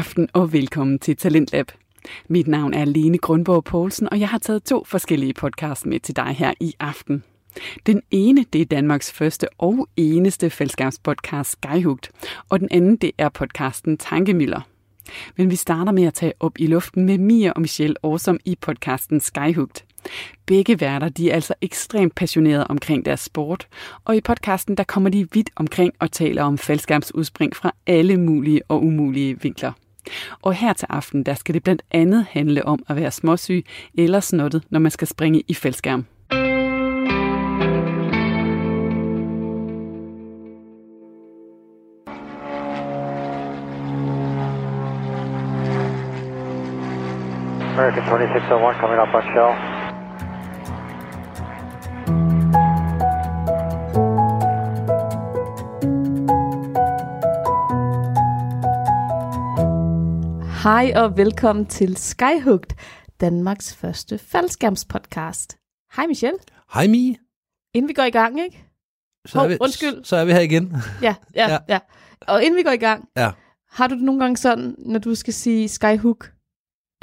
aften og velkommen til Talentlab. Mit navn er Lene Grundborg Poulsen, og jeg har taget to forskellige podcasts med til dig her i aften. Den ene, det er Danmarks første og eneste fællesskabspodcast Skyhugt, og den anden, det er podcasten Tankemiller. Men vi starter med at tage op i luften med Mia og Michelle Årsom i podcasten Skyhugt. Begge værter de er altså ekstremt passionerede omkring deres sport, og i podcasten der kommer de vidt omkring og taler om faldskærmsudspring fra alle mulige og umulige vinkler. Og her til aften, der skal det blandt andet handle om at være småsyg eller snottet, når man skal springe i faldskærm. American 2601 coming up on shell. Hej og velkommen til Skyhugt, Danmarks første faldskærmspodcast. Hej Michelle. Hej Mie. Inden vi går i gang, ikke? Så, Hov, er vi, undskyld. så er vi her igen. Ja, ja, ja, Ja. Og inden vi går i gang, Ja. har du det nogle gange sådan, når du skal sige Skyhook,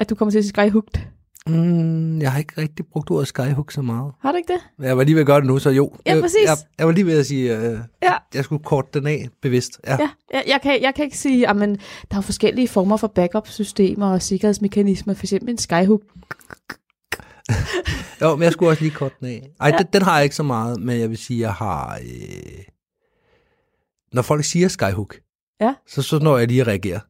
at du kommer til at sige Skyhugt? Mm, jeg har ikke rigtig brugt ordet skyhook så meget. Har du ikke det? Jeg var lige ved at gøre det nu, så jo. Ja, Jeg- præcis. Jeg, jeg var lige ved at sige, uh, Ja. jeg skulle korte den af bevidst. Ja. Ja, jeg, jeg, kan, jeg kan ikke sige, at der er jo forskellige former for backup-systemer og sikkerhedsmekanismer, for eksempel en Skyhook. Jo, men jeg skulle også lige korte den af. Ej, ja. den, den har jeg ikke så meget, men jeg vil sige, jeg har... Øh... Når folk siger skyhook, Ja. så, så når jeg lige at reagere.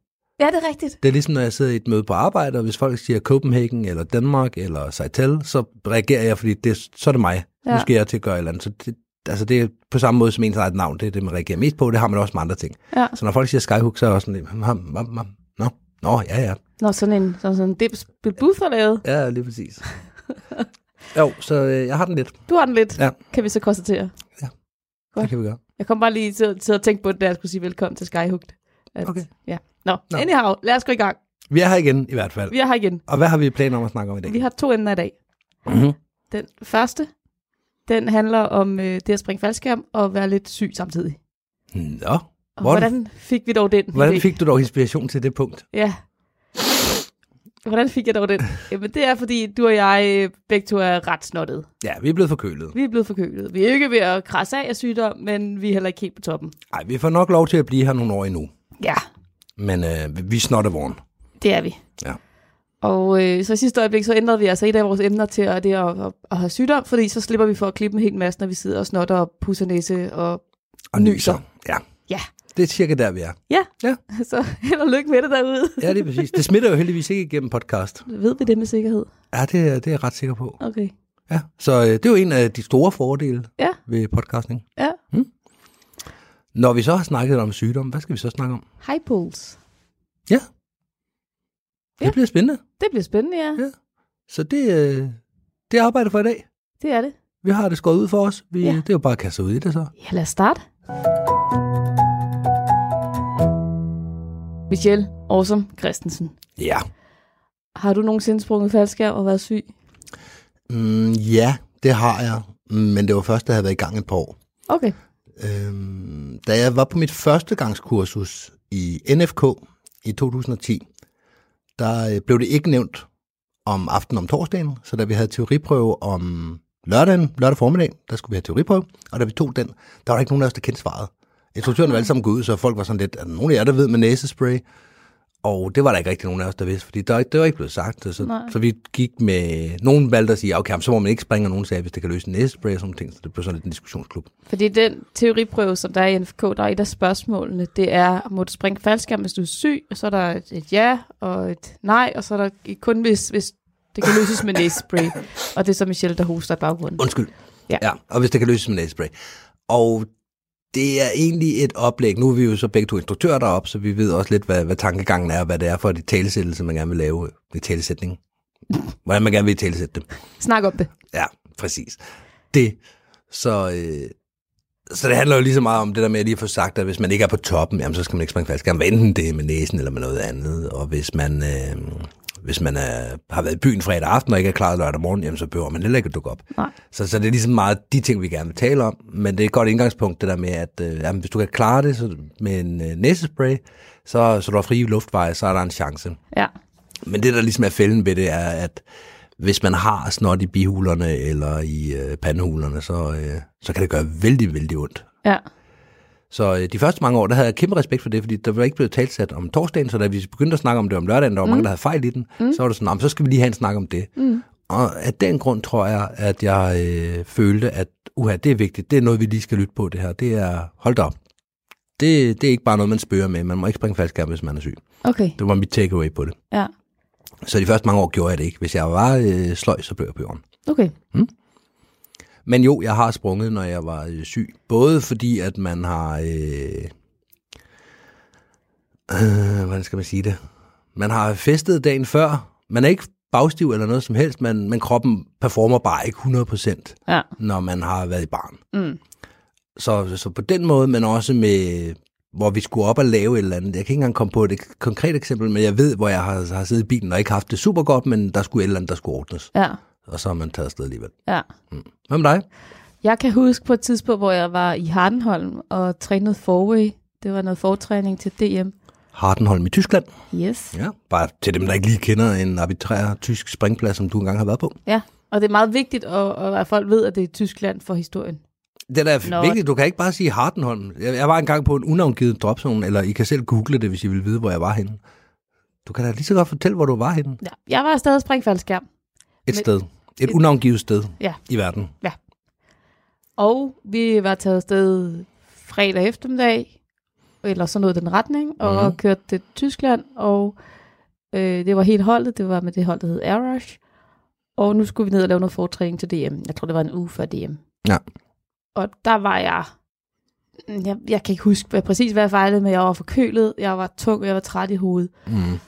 Ja, det er rigtigt. Det er ligesom, når jeg sidder i et møde på arbejde, og hvis folk siger Copenhagen, eller Danmark, eller Seitel, så reagerer jeg, fordi det, så er det mig. Ja. Ja. Nu skal jeg til at gøre et eller andet. Så det, altså det er på samme måde som ens eget navn. Det er det, man reagerer mest på. Det har man også med andre ting. Ja. Så når folk siger Skyhook, så er jeg også sådan lidt, "Hm, hm, hm, hm, nå, nå, ja, ja. Når sådan en, sådan, sådan en dips Booth har lavet. Ja, lige præcis. jo, så øh, jeg har den lidt. Du har den lidt, Ja. kan vi så konstatere. Godt. Det kan vi gøre. Jeg kom bare lige til, til at tænke på det, da jeg skulle sige velkommen til Skyhooked. At, Okay. Ja. Nå, Nå. anyhow, lad os gå i gang. Vi er her igen, i hvert fald. Vi er her igen. Og hvad har vi planer om at snakke om i dag? Vi har to emner i dag. Mhm. Den første, den handler om øh, det at springe faldskærm og være lidt syg samtidig. Nå, Og Hvordan- hvordan fik vi dog den? hvordan idé? fik du dog inspiration til det punkt? Ja. Hvordan fik jeg dog den? Jamen, det er, fordi du og jeg øh, begge to er ret snottede. Ja, vi er blevet forkølet. Vi er blevet forkølet. Vi er ikke ved at krasse af af sygdom, men vi er heller ikke helt på toppen. Nej, vi får nok lov til at blive her nogle år endnu. Ja, Men øh, vi snotter vogn. det er vi. Ja. Og øh, så i sidste øjeblik, så ændrede vi altså et af vores emner til at, det at, at, at have sygdom, fordi så slipper vi for at klippe en hel masse, når vi sidder og snotter og pusser næse og Og Nyser. nyser. Ja. Ja. Det er cirka der, vi er. ja, Ja. så held og lykke med det derude. Ja, det er præcis. Det smitter jo heldigvis ikke igennem podcast. Ved vi det med sikkerhed? Ja, det er, det er jeg ret sikker på. Okay. Ja. Så øh, det er jo en af de store fordele Ja. ved podcasting. Ja. Når vi så har snakket om sygdom, hvad skal vi så snakke om? High pools. Ja. Det Ja. bliver spændende. Det bliver spændende, ja. Ja. Så det, øh, det er arbejde for i dag. Det er det. Vi har det skåret ud for os. Vi, Ja. Det er jo bare at kaste ud i det så. Ja, lad os starte. Michelle Awesome Christensen. Ja. Har du nogensinde sprunget faldskærm og været syg? Mm, ja, det har jeg. Men det var først, da jeg havde været i gang et par år. Okay. Øhm, da jeg var på mit førstegangskursus i NFK i 2010, der øh, blev det ikke nævnt om aftenen om torsdagen, så da vi havde teoriprøve om lørdagen, lørdag formiddag, der skulle vi have teoriprøve, og da vi tog den, der var der ikke nogen af os, der kendte svaret. Instruktøren var alle sammen gået ud, så folk var sådan lidt, er der nogen af jer, der ved med næsespray? Og det var der ikke rigtig nogen af os, der vidste, fordi der, det var ikke blevet sagt. Så, Nej. så vi gik med... Nogen valgte at sige, okay, så må man ikke springe, og nogen sagde, hvis det kan løse en næsespray og sådan ting. Så det blev sådan lidt en diskussionsklub. Fordi den teoriprøve, som der er i NFK, der er et af spørgsmålene, det er, må du springe faldskærm, hvis du er syg? Og så er der et, et ja og et nej, og så er der kun, hvis, hvis det kan løses med næsespray. Og det er så Michelle, der hoster i baggrunden. Undskyld. Ja. ja. Og hvis det kan løses med næsespray. Og det er egentlig et oplæg. Nu er vi jo så begge to instruktører deroppe, så vi ved også lidt, hvad, hvad tankegangen er, og hvad det er for et talesættelse, man gerne vil lave i talesætning. Hvordan man gerne vil talesætte det. Snak om det. Ja, præcis. Det. Så, øh, så det handler jo lige så meget om det der med at lige få sagt, at hvis man ikke er på toppen, jamen, så skal man ikke springe faldskærm. Enten det med næsen eller med noget andet. Og hvis man, øh, hvis man er, har været i byen fredag aften og ikke er klar lørdag morgen, jamen så behøver man heller ikke at dukke op. Nej. Så, så det er ligesom meget de ting, vi gerne vil tale om. Men det er et godt indgangspunkt, det der med, at øh, jamen, hvis du kan klare det så, med en øh, næsespray, så, så du har frie luftveje, så er der en chance. Ja. Men det, der ligesom er fælden ved det, er, at hvis man har snot i bihulerne eller i øh, pandehulerne, så, øh, så kan det gøre vældig, vældig ondt. Ja. Så øh, de første mange år, der havde jeg kæmpe respekt for det, fordi der var ikke blevet talsat om torsdagen, så da vi begyndte at snakke om det om lørdagen, der var mm. mange, der havde fejl i den, mm. så var det sådan, "Nå, men så skal vi lige have en snak om det. Mm. Og af den grund tror jeg, at jeg øh, følte, at uha, det er vigtigt, det er noget, vi lige skal lytte på det her. Det er, hold da op, det, det er ikke bare noget, man spørger med. Man må ikke springe faldskærm, hvis man er syg. Okay. Det var mit takeaway på det. Ja. Så de første mange år gjorde jeg det ikke. Hvis jeg var øh, sløj, så blev jeg på jorden. Okay. Men jo, jeg har sprunget, når jeg var øh, syg. Både fordi, at man har... Øh, øh, hvordan skal man sige det? Man har festet dagen før. Man er ikke bagstiv eller noget som helst, men, men kroppen performer bare ikke 100%, Ja. når man har været i barn. Mm. Så, så på den måde, men også med, hvor vi skulle op og lave et eller andet. Jeg kan ikke engang komme på et konkret eksempel, men jeg ved, hvor jeg har, har siddet i bilen og ikke haft det super godt, men der skulle et eller andet, der skulle ordnes. Ja. Og så har man taget afsted alligevel. Ja. Hvad med dig? Jeg kan huske på et tidspunkt, hvor jeg var i Hardenholm og trænede forway. Det var noget fortræning til DM. Hardenholm i Tyskland. Yes. Ja, bare til dem, der ikke lige kender en arbitrær tysk springplads, som du engang har været på. Ja, og det er meget vigtigt, at, at folk ved, at det er Tyskland for historien. Det er Nå. vigtigt, du kan ikke bare sige Hardenholm. Jeg, jeg var engang på en unavngivet dropzone, eller I kan selv google det, hvis I vil vide, hvor jeg var henne. Du kan da lige så godt fortælle, hvor du var henne. Ja. Jeg var afsted og springe faldskærm. Et Men- sted. Et unavngivet sted Ja. i verden. Og vi var taget afsted fredag eftermiddag, eller sådan noget den retning, og mm. kørte til Tyskland, og øh, det var helt holdet, det var med det hold, der hed Air Rush. Og nu skulle vi ned og lave noget fortræning til DM. Jeg tror, det var en uge før DM. Ja. Og der var jeg, jeg, jeg kan ikke huske hvad, præcis, hvad jeg fejlede, men jeg var forkølet, jeg var tung, jeg var træt i hovedet. Mm.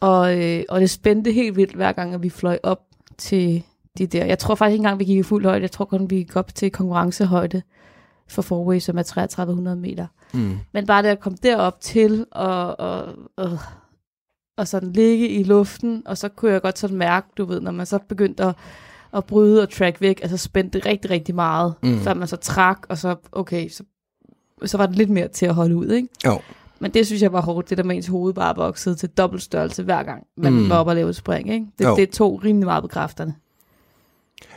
Og, øh, og det spændte helt vildt, hver gang, at vi fløj op til de der. Jeg tror faktisk ikke engang, vi gik i fuld højde. Jeg tror kun, vi gik op til konkurrencehøjde for forway, som er 3300 meter. Mm. Men bare det at komme derop til og, og, og, og sådan ligge i luften, og så kunne jeg godt sådan mærke, du ved, når man så begyndte at, at bryde og track væk, altså spændte rigtig, rigtig meget, Mm. før man så trak, og så, okay, så, så var det lidt mere til at holde ud, ikke? Jo. Men det synes jeg var hårdt, det der med ens hoved bare voksede til dobbelt størrelse hver gang, man Mm. mm. var oppe og lave et spring, ikke? Det, Jo. det tog rimelig meget på kræfterne.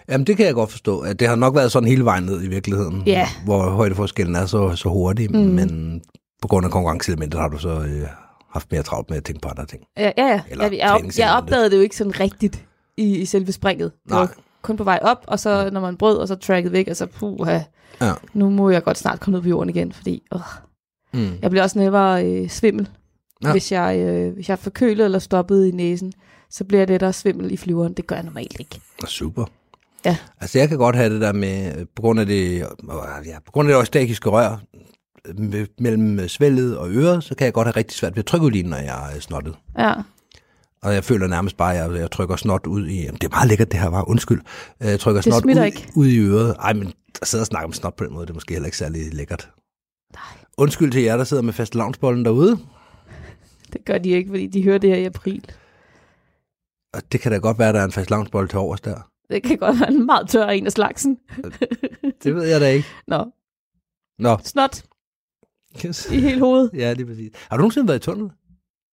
Jamen, det kan jeg godt forstå. At det har nok været sådan hele vejen ned i virkeligheden. Ja. Hvor højdeforskellen er så, så hurtig. Mm. Mm. Men på grund af konkurrenceelementet har du så øh, haft mere travlt med at tænke på andre ting. Ja, ja, ja. Eller Jeg, jeg, jeg opdagede det jo ikke sådan rigtigt i, i selve springet. Det Nej. var kun på vej op, og så når man brød, og så tracket væk, og så puha, Ja. nu må jeg godt snart komme ud på jorden igen, fordi åh, Mm. jeg bliver også nemmere øh, svimmel. Ja. Hvis, jeg, øh, hvis jeg er forkølet eller stoppet i næsen, så bliver jeg lettere svimmel i flyveren. Det gør jeg normalt ikke. Super. Ja. Altså, jeg kan godt have det der med, på grund af det, øh, ja, på grund af det eustakiske rør mellem svældet og øret, så kan jeg godt have rigtig svært ved at trykke ud når jeg er snottet. Ja, Og jeg føler nærmest bare, at jeg, jeg trykker snot ud i... Jamen, det er meget lækkert, det her var. Undskyld. Øh, Jeg trykker Det snot ud, ikke. ud i øret. Ej, men at sidde og snakke om snot på den måde, det er måske heller ikke særlig lækkert. Nej. Undskyld til jer, der sidder med fast lavnsbollen derude. det gør de ikke, fordi de hører det her i april. Og det kan da godt være, at der er en fast lavnsbold til overs der. Det kan godt være en meget tør en af slagsen. Det ved jeg da ikke. Nå, Nå. snot Yes. i hele hovedet. Ja, det er præcis. Har du nogensinde været i tunnel?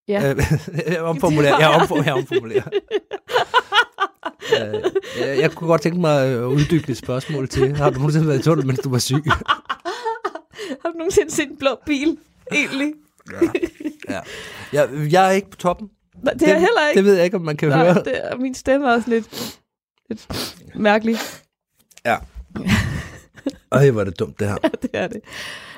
Ja. Øh, jeg omformulerer. Jeg, omfor, jeg omformulerer. Øh, jeg, jeg kunne godt tænke mig at uddybe et spørgsmål til. Har du nogensinde været i tunnel, mens du var syg? Har du nogensinde set en blå bil? Egentlig? Ja. Jeg, jeg er ikke på toppen. Nej, det er jeg heller ikke. Det ved jeg ikke, om man kan Nej, høre. det er, min stemme er også lidt, lidt mærkelig. Ja. Ej, hvor er det dumt, det her. det er det.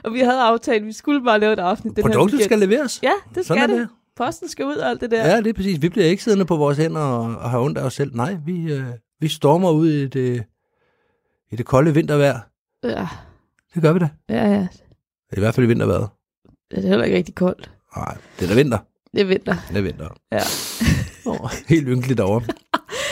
Og vi havde aftalt, at vi skulle bare lave et afsnit. Den her Produktet weekend. skal leveres. Ja, det Sådan skal er det. det. Posten skal ud og alt det der. Ja, det er præcis. Vi bliver ikke siddende på vores hænder og, og har ondt af os selv. Nej, vi, øh, vi stormer ud i det, i det kolde vintervejr. Ja, Det gør vi da. ja, ja. I hvert fald i vintervejret. Det er heller ikke rigtig koldt. Nej, det er da vinter. Det er vinter. Det er vinter. Ja. Oh, helt ynkeligt over.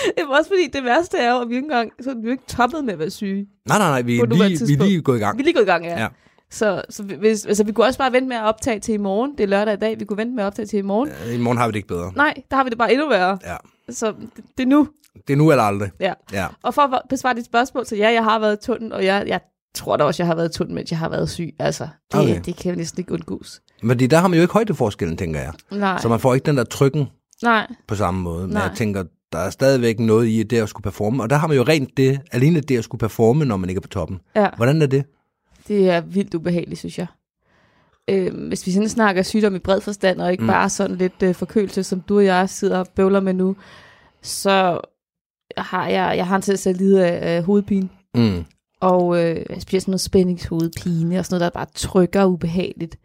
Det var også fordi, det værste er jo, at vi ikke engang, så vi ikke toppet med at være syge. Nej, nej, nej, vi er lige, vi er lige gået i gang. Vi er lige gået i gang, ja. Ja. Så, så hvis, altså, vi kunne også bare vente med at optage til i morgen. Det er lørdag i dag. Vi kunne vente med at optage til i morgen. I morgen har vi det ikke bedre. Nej, der har vi det bare endnu værre. Ja. Så det, det er nu. Det er nu eller aldrig. Ja. Ja. Og for at besvare dit spørgsmål, så ja, jeg har været i tunnelen, og jeg, jeg tror da også, jeg har været i tunnelen, mens jeg har været syg. Altså, det, Okay. det kan jo næsten ikke undgås. Fordi der har man jo ikke højdeforskellen, tænker jeg. Nej, Så man får ikke den der trykken nej, på samme måde. Men Nej. jeg tænker, der er stadigvæk noget i det at skulle performe. Og der har man jo rent det, alene det at skulle performe, når man ikke er på toppen. ja. Hvordan er det? Det er vildt ubehageligt, synes jeg. Øh, hvis vi sådan snakker sygdom i bred forstand, og ikke Mm. bare sådan lidt øh, forkølelse, som du og jeg sidder og bøvler med nu, så har jeg, jeg har en tendens til at lide af øh, hovedpine. Mm. Og øh, jeg bliver sådan noget spændingshovedpine, og sådan noget, der bare trykker ubehageligt.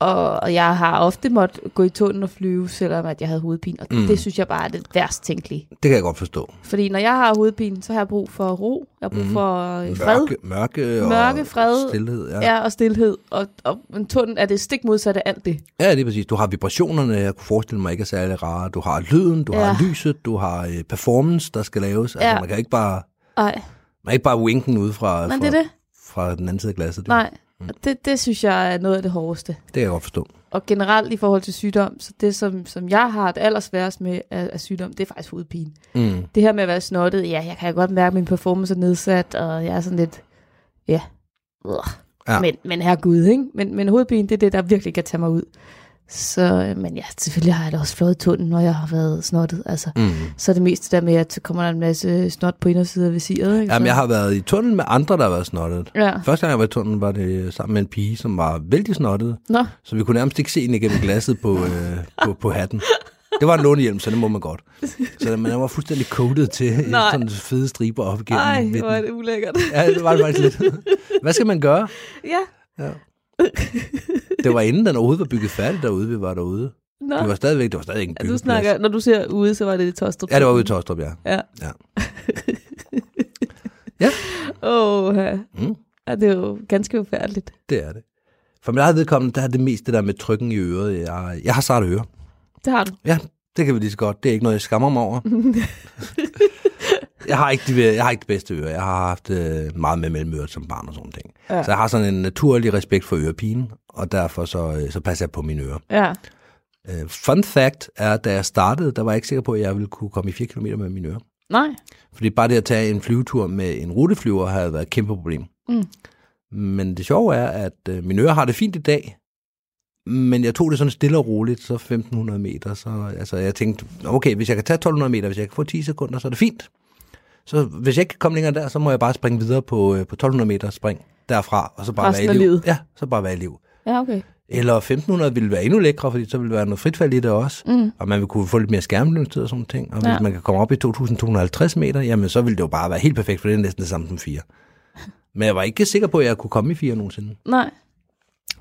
Og, jeg har ofte måttet gå i tunnelen og flyve, selvom at jeg havde hovedpine. Og Mm. det synes jeg bare er det værst tænkelige. Det kan jeg godt forstå. Fordi når jeg har hovedpine, så har jeg brug for ro. Jeg har brug Mm. for øh, fred. Mørke, mørke, og Mørke, fred. stillhed. Ja. Ja, og stillhed. Og, og en tunnel er det stik modsatte af alt det. ja, det er præcis. Du har vibrationerne, jeg kunne forestille mig ikke er særlig rare. Du har lyden, du Ja. har lyset, du har øh, performance, der skal laves. Altså, Ja. man kan ikke bare, Nej, man kan ikke bare winken ud fra, men fra, det det. fra den anden side af glasset. Det, Nej, og det, det synes jeg er noget af det hårdeste. det kan jeg godt forstå. Og generelt i forhold til sygdom, så det som, som jeg har det allersværest med af, af sygdom, det er faktisk hovedpine. Mm. Det her med at være snottet, ja, jeg kan godt mærke, at min performance er nedsat, og jeg er sådan lidt, ja. Ja. ja. Men, men herregud, ikke? Men, men hovedpine, det er det, der virkelig kan tage mig ud. Så, øh, men ja, selvfølgelig har jeg da også flået tunden, når jeg har været snottet. Altså, Mm. så er det mest det der med, at så kommer der en masse snot på indersiden af visiret. Ikke? Jamen, Så- jeg har været i tunnel med andre, der har været snottet. Ja. Første gang jeg var i tunnelen, var det sammen med en pige, som var vældig snottet. Nå, Så vi kunne nærmest ikke se hende igennem glasset på, øh, på, på hatten. Det var en lånehjelm, så det må man godt. Så men jeg var fuldstændig coated til Nej. sådan fede striber op igennem ej, midten. hvor er det ulækkert. Ja, det var det faktisk lidt. Hvad skal man gøre? ja, Ja. Det var inden den overhovedet var bygget færdigt derude, vi var derude. nå. Det var stadigvæk, det var stadig en Ja, du snakker, når du ser ude, så var det i Tostrup. Ja, det var ude i Tostrup, ja. Ja. Ja. Åh, ja. Mm. ja, det er jo ganske ufærdeligt. Det er det. For mit eget vedkommende, der er det mest det der med trykken i øret. Jeg, jeg har sarte ører. Det har du. Ja, det kan vi lige så godt. Det er ikke noget, jeg skammer mig over. jeg, har ikke de, jeg har ikke det bedste øre. Jeg har haft øh, meget med mellemøret som barn og sådan ting. Ja. Så jeg har sådan en naturlig respekt for ørepinen, og derfor så, øh, så passer jeg på mine ører. Ja. Øh, fun fact er, at da jeg startede, der var jeg ikke sikker på, at jeg ville kunne komme i 4 km med mine ører. Nej. Fordi bare det at tage en flyvetur med en ruteflyver havde været et kæmpe problem. Mm. Men det sjove er, at øh, mine ører har det fint i dag, men jeg tog det sådan stille og roligt, så 1500 meter. Så altså, jeg tænkte, okay, hvis jeg kan tage 1200 meter, hvis jeg kan få 10 sekunder, så er det fint. Så hvis jeg ikke kan komme længere der, så må jeg bare springe videre på, øh, på 1200 meter spring derfra, og så bare Resten være i liv. livet. Ja, så bare være i liv. Ja, okay. Eller 1500 ville være endnu lækre, fordi så ville være noget fritfald i det også. Mm. Og man vil kunne få lidt mere skærmlønstid og sådan ting. Og hvis Ja. man kan komme op i 2250 meter, jamen så ville det jo bare være helt perfekt, for det er næsten det samme som 4. Men jeg var ikke sikker på, at jeg kunne komme i 4 nogensinde. Nej.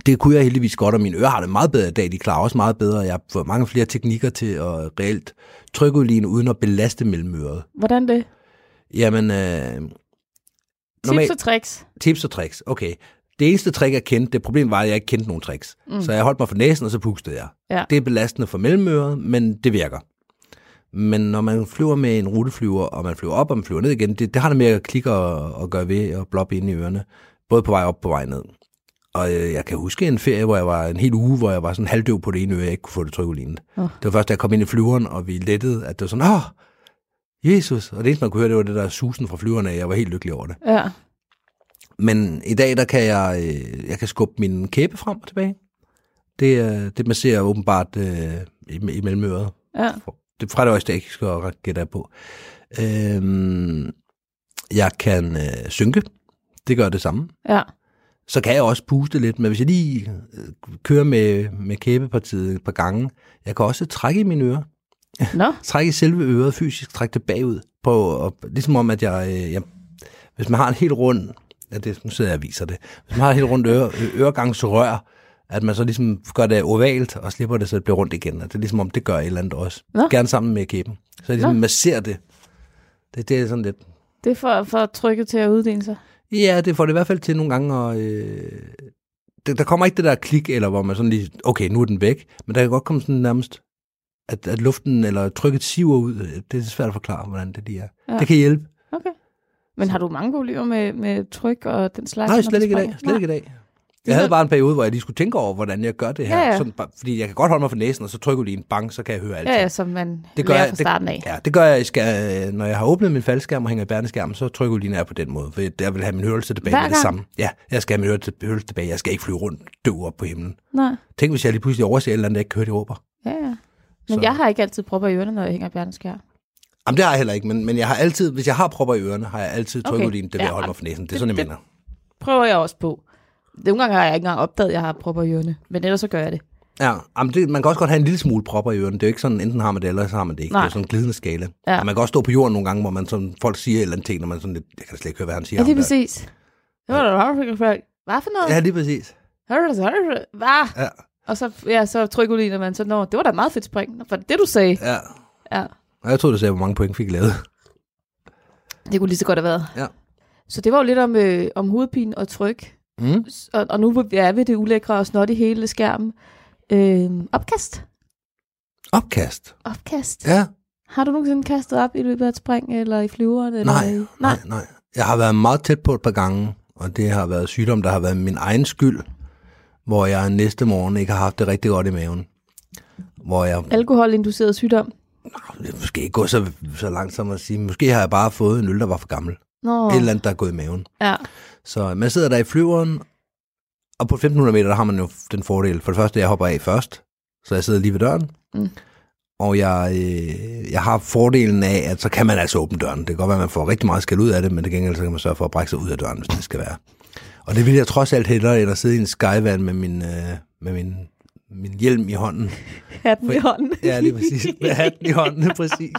Det kunne jeg heldigvis godt, og mine ører har det meget bedre i dag. De klarer også meget bedre. Jeg har fået mange flere teknikker til at reelt trykudligne, uden at belaste mellemøret. Hvordan det? Jamen, øh, Tips og tricks. tips og tricks. Okay. Det eneste trick, jeg kendte, det problem var, at jeg ikke kendte nogen tricks. Mm. Så jeg holdt mig for næsen, og så pustede jeg. Ja. Det er belastende for mellemøret, men det virker. Men når man flyver med en ruteflyver, og man flyver op, og man flyver ned igen, det, det har det med at klikke og, og gøre ved og bloppe ind i ørerne. Både på vej op og på vej ned. Og øh, jeg kan huske en ferie, hvor jeg var en hel uge, hvor jeg var sådan halvdøv på det ene øre, jeg ikke kunne få det trykudlignet. Åh. Det var først, da jeg kom ind i flyveren, og vi lettede, at det var sådan, åh, Jesus. Og det eneste, man kunne høre, det var det der susen fra flyverne, jeg var helt lykkelig over det. Ja. Men i dag, der kan jeg, øh, jeg kan skubbe min kæbe frem og tilbage. Det, øh, det masserer åbenbart øh, i, mellemøret. Ja. Det fra det øjeblik, jeg ikke skal gætte på. Øhm, jeg kan øh, synke. Det gør det samme. Ja. Så kan jeg også puste lidt, men hvis jeg lige øh, kører med, med kæbepartiet et par gange, jeg kan også trække i mine ører. Nå. Trække i selve øret fysisk, trække det bagud. På, og, ligesom om, at jeg, øh, jeg, hvis man har en helt rund, ja, det, nu sidder jeg og viser det, hvis man har en helt rundt øre, øregangsrør, at man så ligesom gør det ovalt, og slipper det, så det bliver rundt igen. Og det er ligesom om, det gør et eller andet også. Nå. Gerne sammen med kæben. Så jeg ligesom Nå. masserer det. det. Det er sådan lidt... Det er for, for trykket til at uddele sig. Ja, det får det i hvert fald til nogle gange at... Øh, det, der kommer ikke det der klik, eller hvor man sådan lige, okay, nu er den væk. Men der kan godt komme sådan nærmest, at, at luften eller trykket siver ud. Det er svært at forklare, hvordan det lige er. Ja. Det kan hjælpe. Okay. Men har du mange problemer med, med tryk og den slags? Nej, slet ikke i dag. Slet ikke i dag. Jeg havde bare en periode, hvor jeg lige skulle tænke over, hvordan jeg gør det her. Ja, ja. Sådan, fordi jeg kan godt holde mig for næsen, og så trykker du lige en bang, så kan jeg høre alt. Ja, ja, som man Det gør lærer jeg- fra det- starten af. Ja, det gør jeg, skal, øh, når jeg har åbnet min faldskærm og hænger i bærneskærmen, så trykker lige nær på den måde, for jeg vil have min hørelse tilbage Hver med det samme. Ja, jeg skal have min hørelse, tilbage. Jeg skal ikke flyve rundt døv op på himlen. Nej. Tænk, hvis jeg lige pludselig overser et eller andet, jeg ikke kan høre, de råber. Ja, ja. Men Så- jeg har ikke altid propper i ørerne, når jeg hænger bjerneskær. Jamen, det har jeg heller ikke, men, men jeg har altid, hvis jeg har propper i ørerne, har jeg altid trykket okay. det ved Ja, at holde mig for næsen. Det er det- sådan, jeg det- mener. Prøver jeg også på. Nogle gange har jeg ikke engang opdaget, at jeg har propper i ørerne. Men ellers så gør jeg det. Ja, jamen det, man kan også godt have en lille smule propper i ørerne. Det er jo ikke sådan, enten har man det, eller så har man det ikke. Nej. Det er sådan en glidende skala. Ja. Man kan også stå på jorden nogle gange, hvor man sådan, folk siger et eller andet ting, når man sådan lidt, jeg kan slet ikke høre, hvad han siger. Ja, det er præcis. Det var da Hvad for noget? Ja, lige præcis. Hvad? Ja, Og så, ja, så når man så når, det var da et meget fedt spring. Nå, Var det det, du sagde? ja. Ja. Og jeg troede, du sagde, hvor mange point fik lavet. Det kunne lige så godt have været. Ja. Så det var jo lidt om, øh, om hovedpine og tryk. Mm. Og, og nu er vi det ulækre og snot i hele skærmen. Øh, opkast. Opkast. Opkast. Ja. Har du nogensinde kastet op i løbet af et spring, eller i flyveren? Eller Nej, i... nej, nej. Jeg har været meget tæt på et par gange, og det har været sygdom, der har været min egen skyld, hvor jeg næste morgen ikke har haft det rigtig godt i maven. Hvor jeg Alkoholinduceret sygdom. er måske ikke gå så, så langt som at sige, måske har jeg bare fået en øl, der var for gammel. Nå, Et eller andet, der er gået i maven. ja. Så man sidder der i flyveren, og på 1500 meter, der har man jo den fordel. For det første, jeg hopper af først, så jeg sidder lige ved døren. Mm. Og jeg, øh, jeg har fordelen af, at så kan man altså åbne døren. Det kan godt være, at man får rigtig meget skæld ud af det, men det gengæld så kan man sørge for at brække sig ud af døren, hvis det skal være. Og det vil jeg trods alt hellere, end at sidde i en skyvan med min, øh, med min, min hjelm i hånden. Hatten i hånden. Ja, lige præcis. Med hatten i hånden, præcis.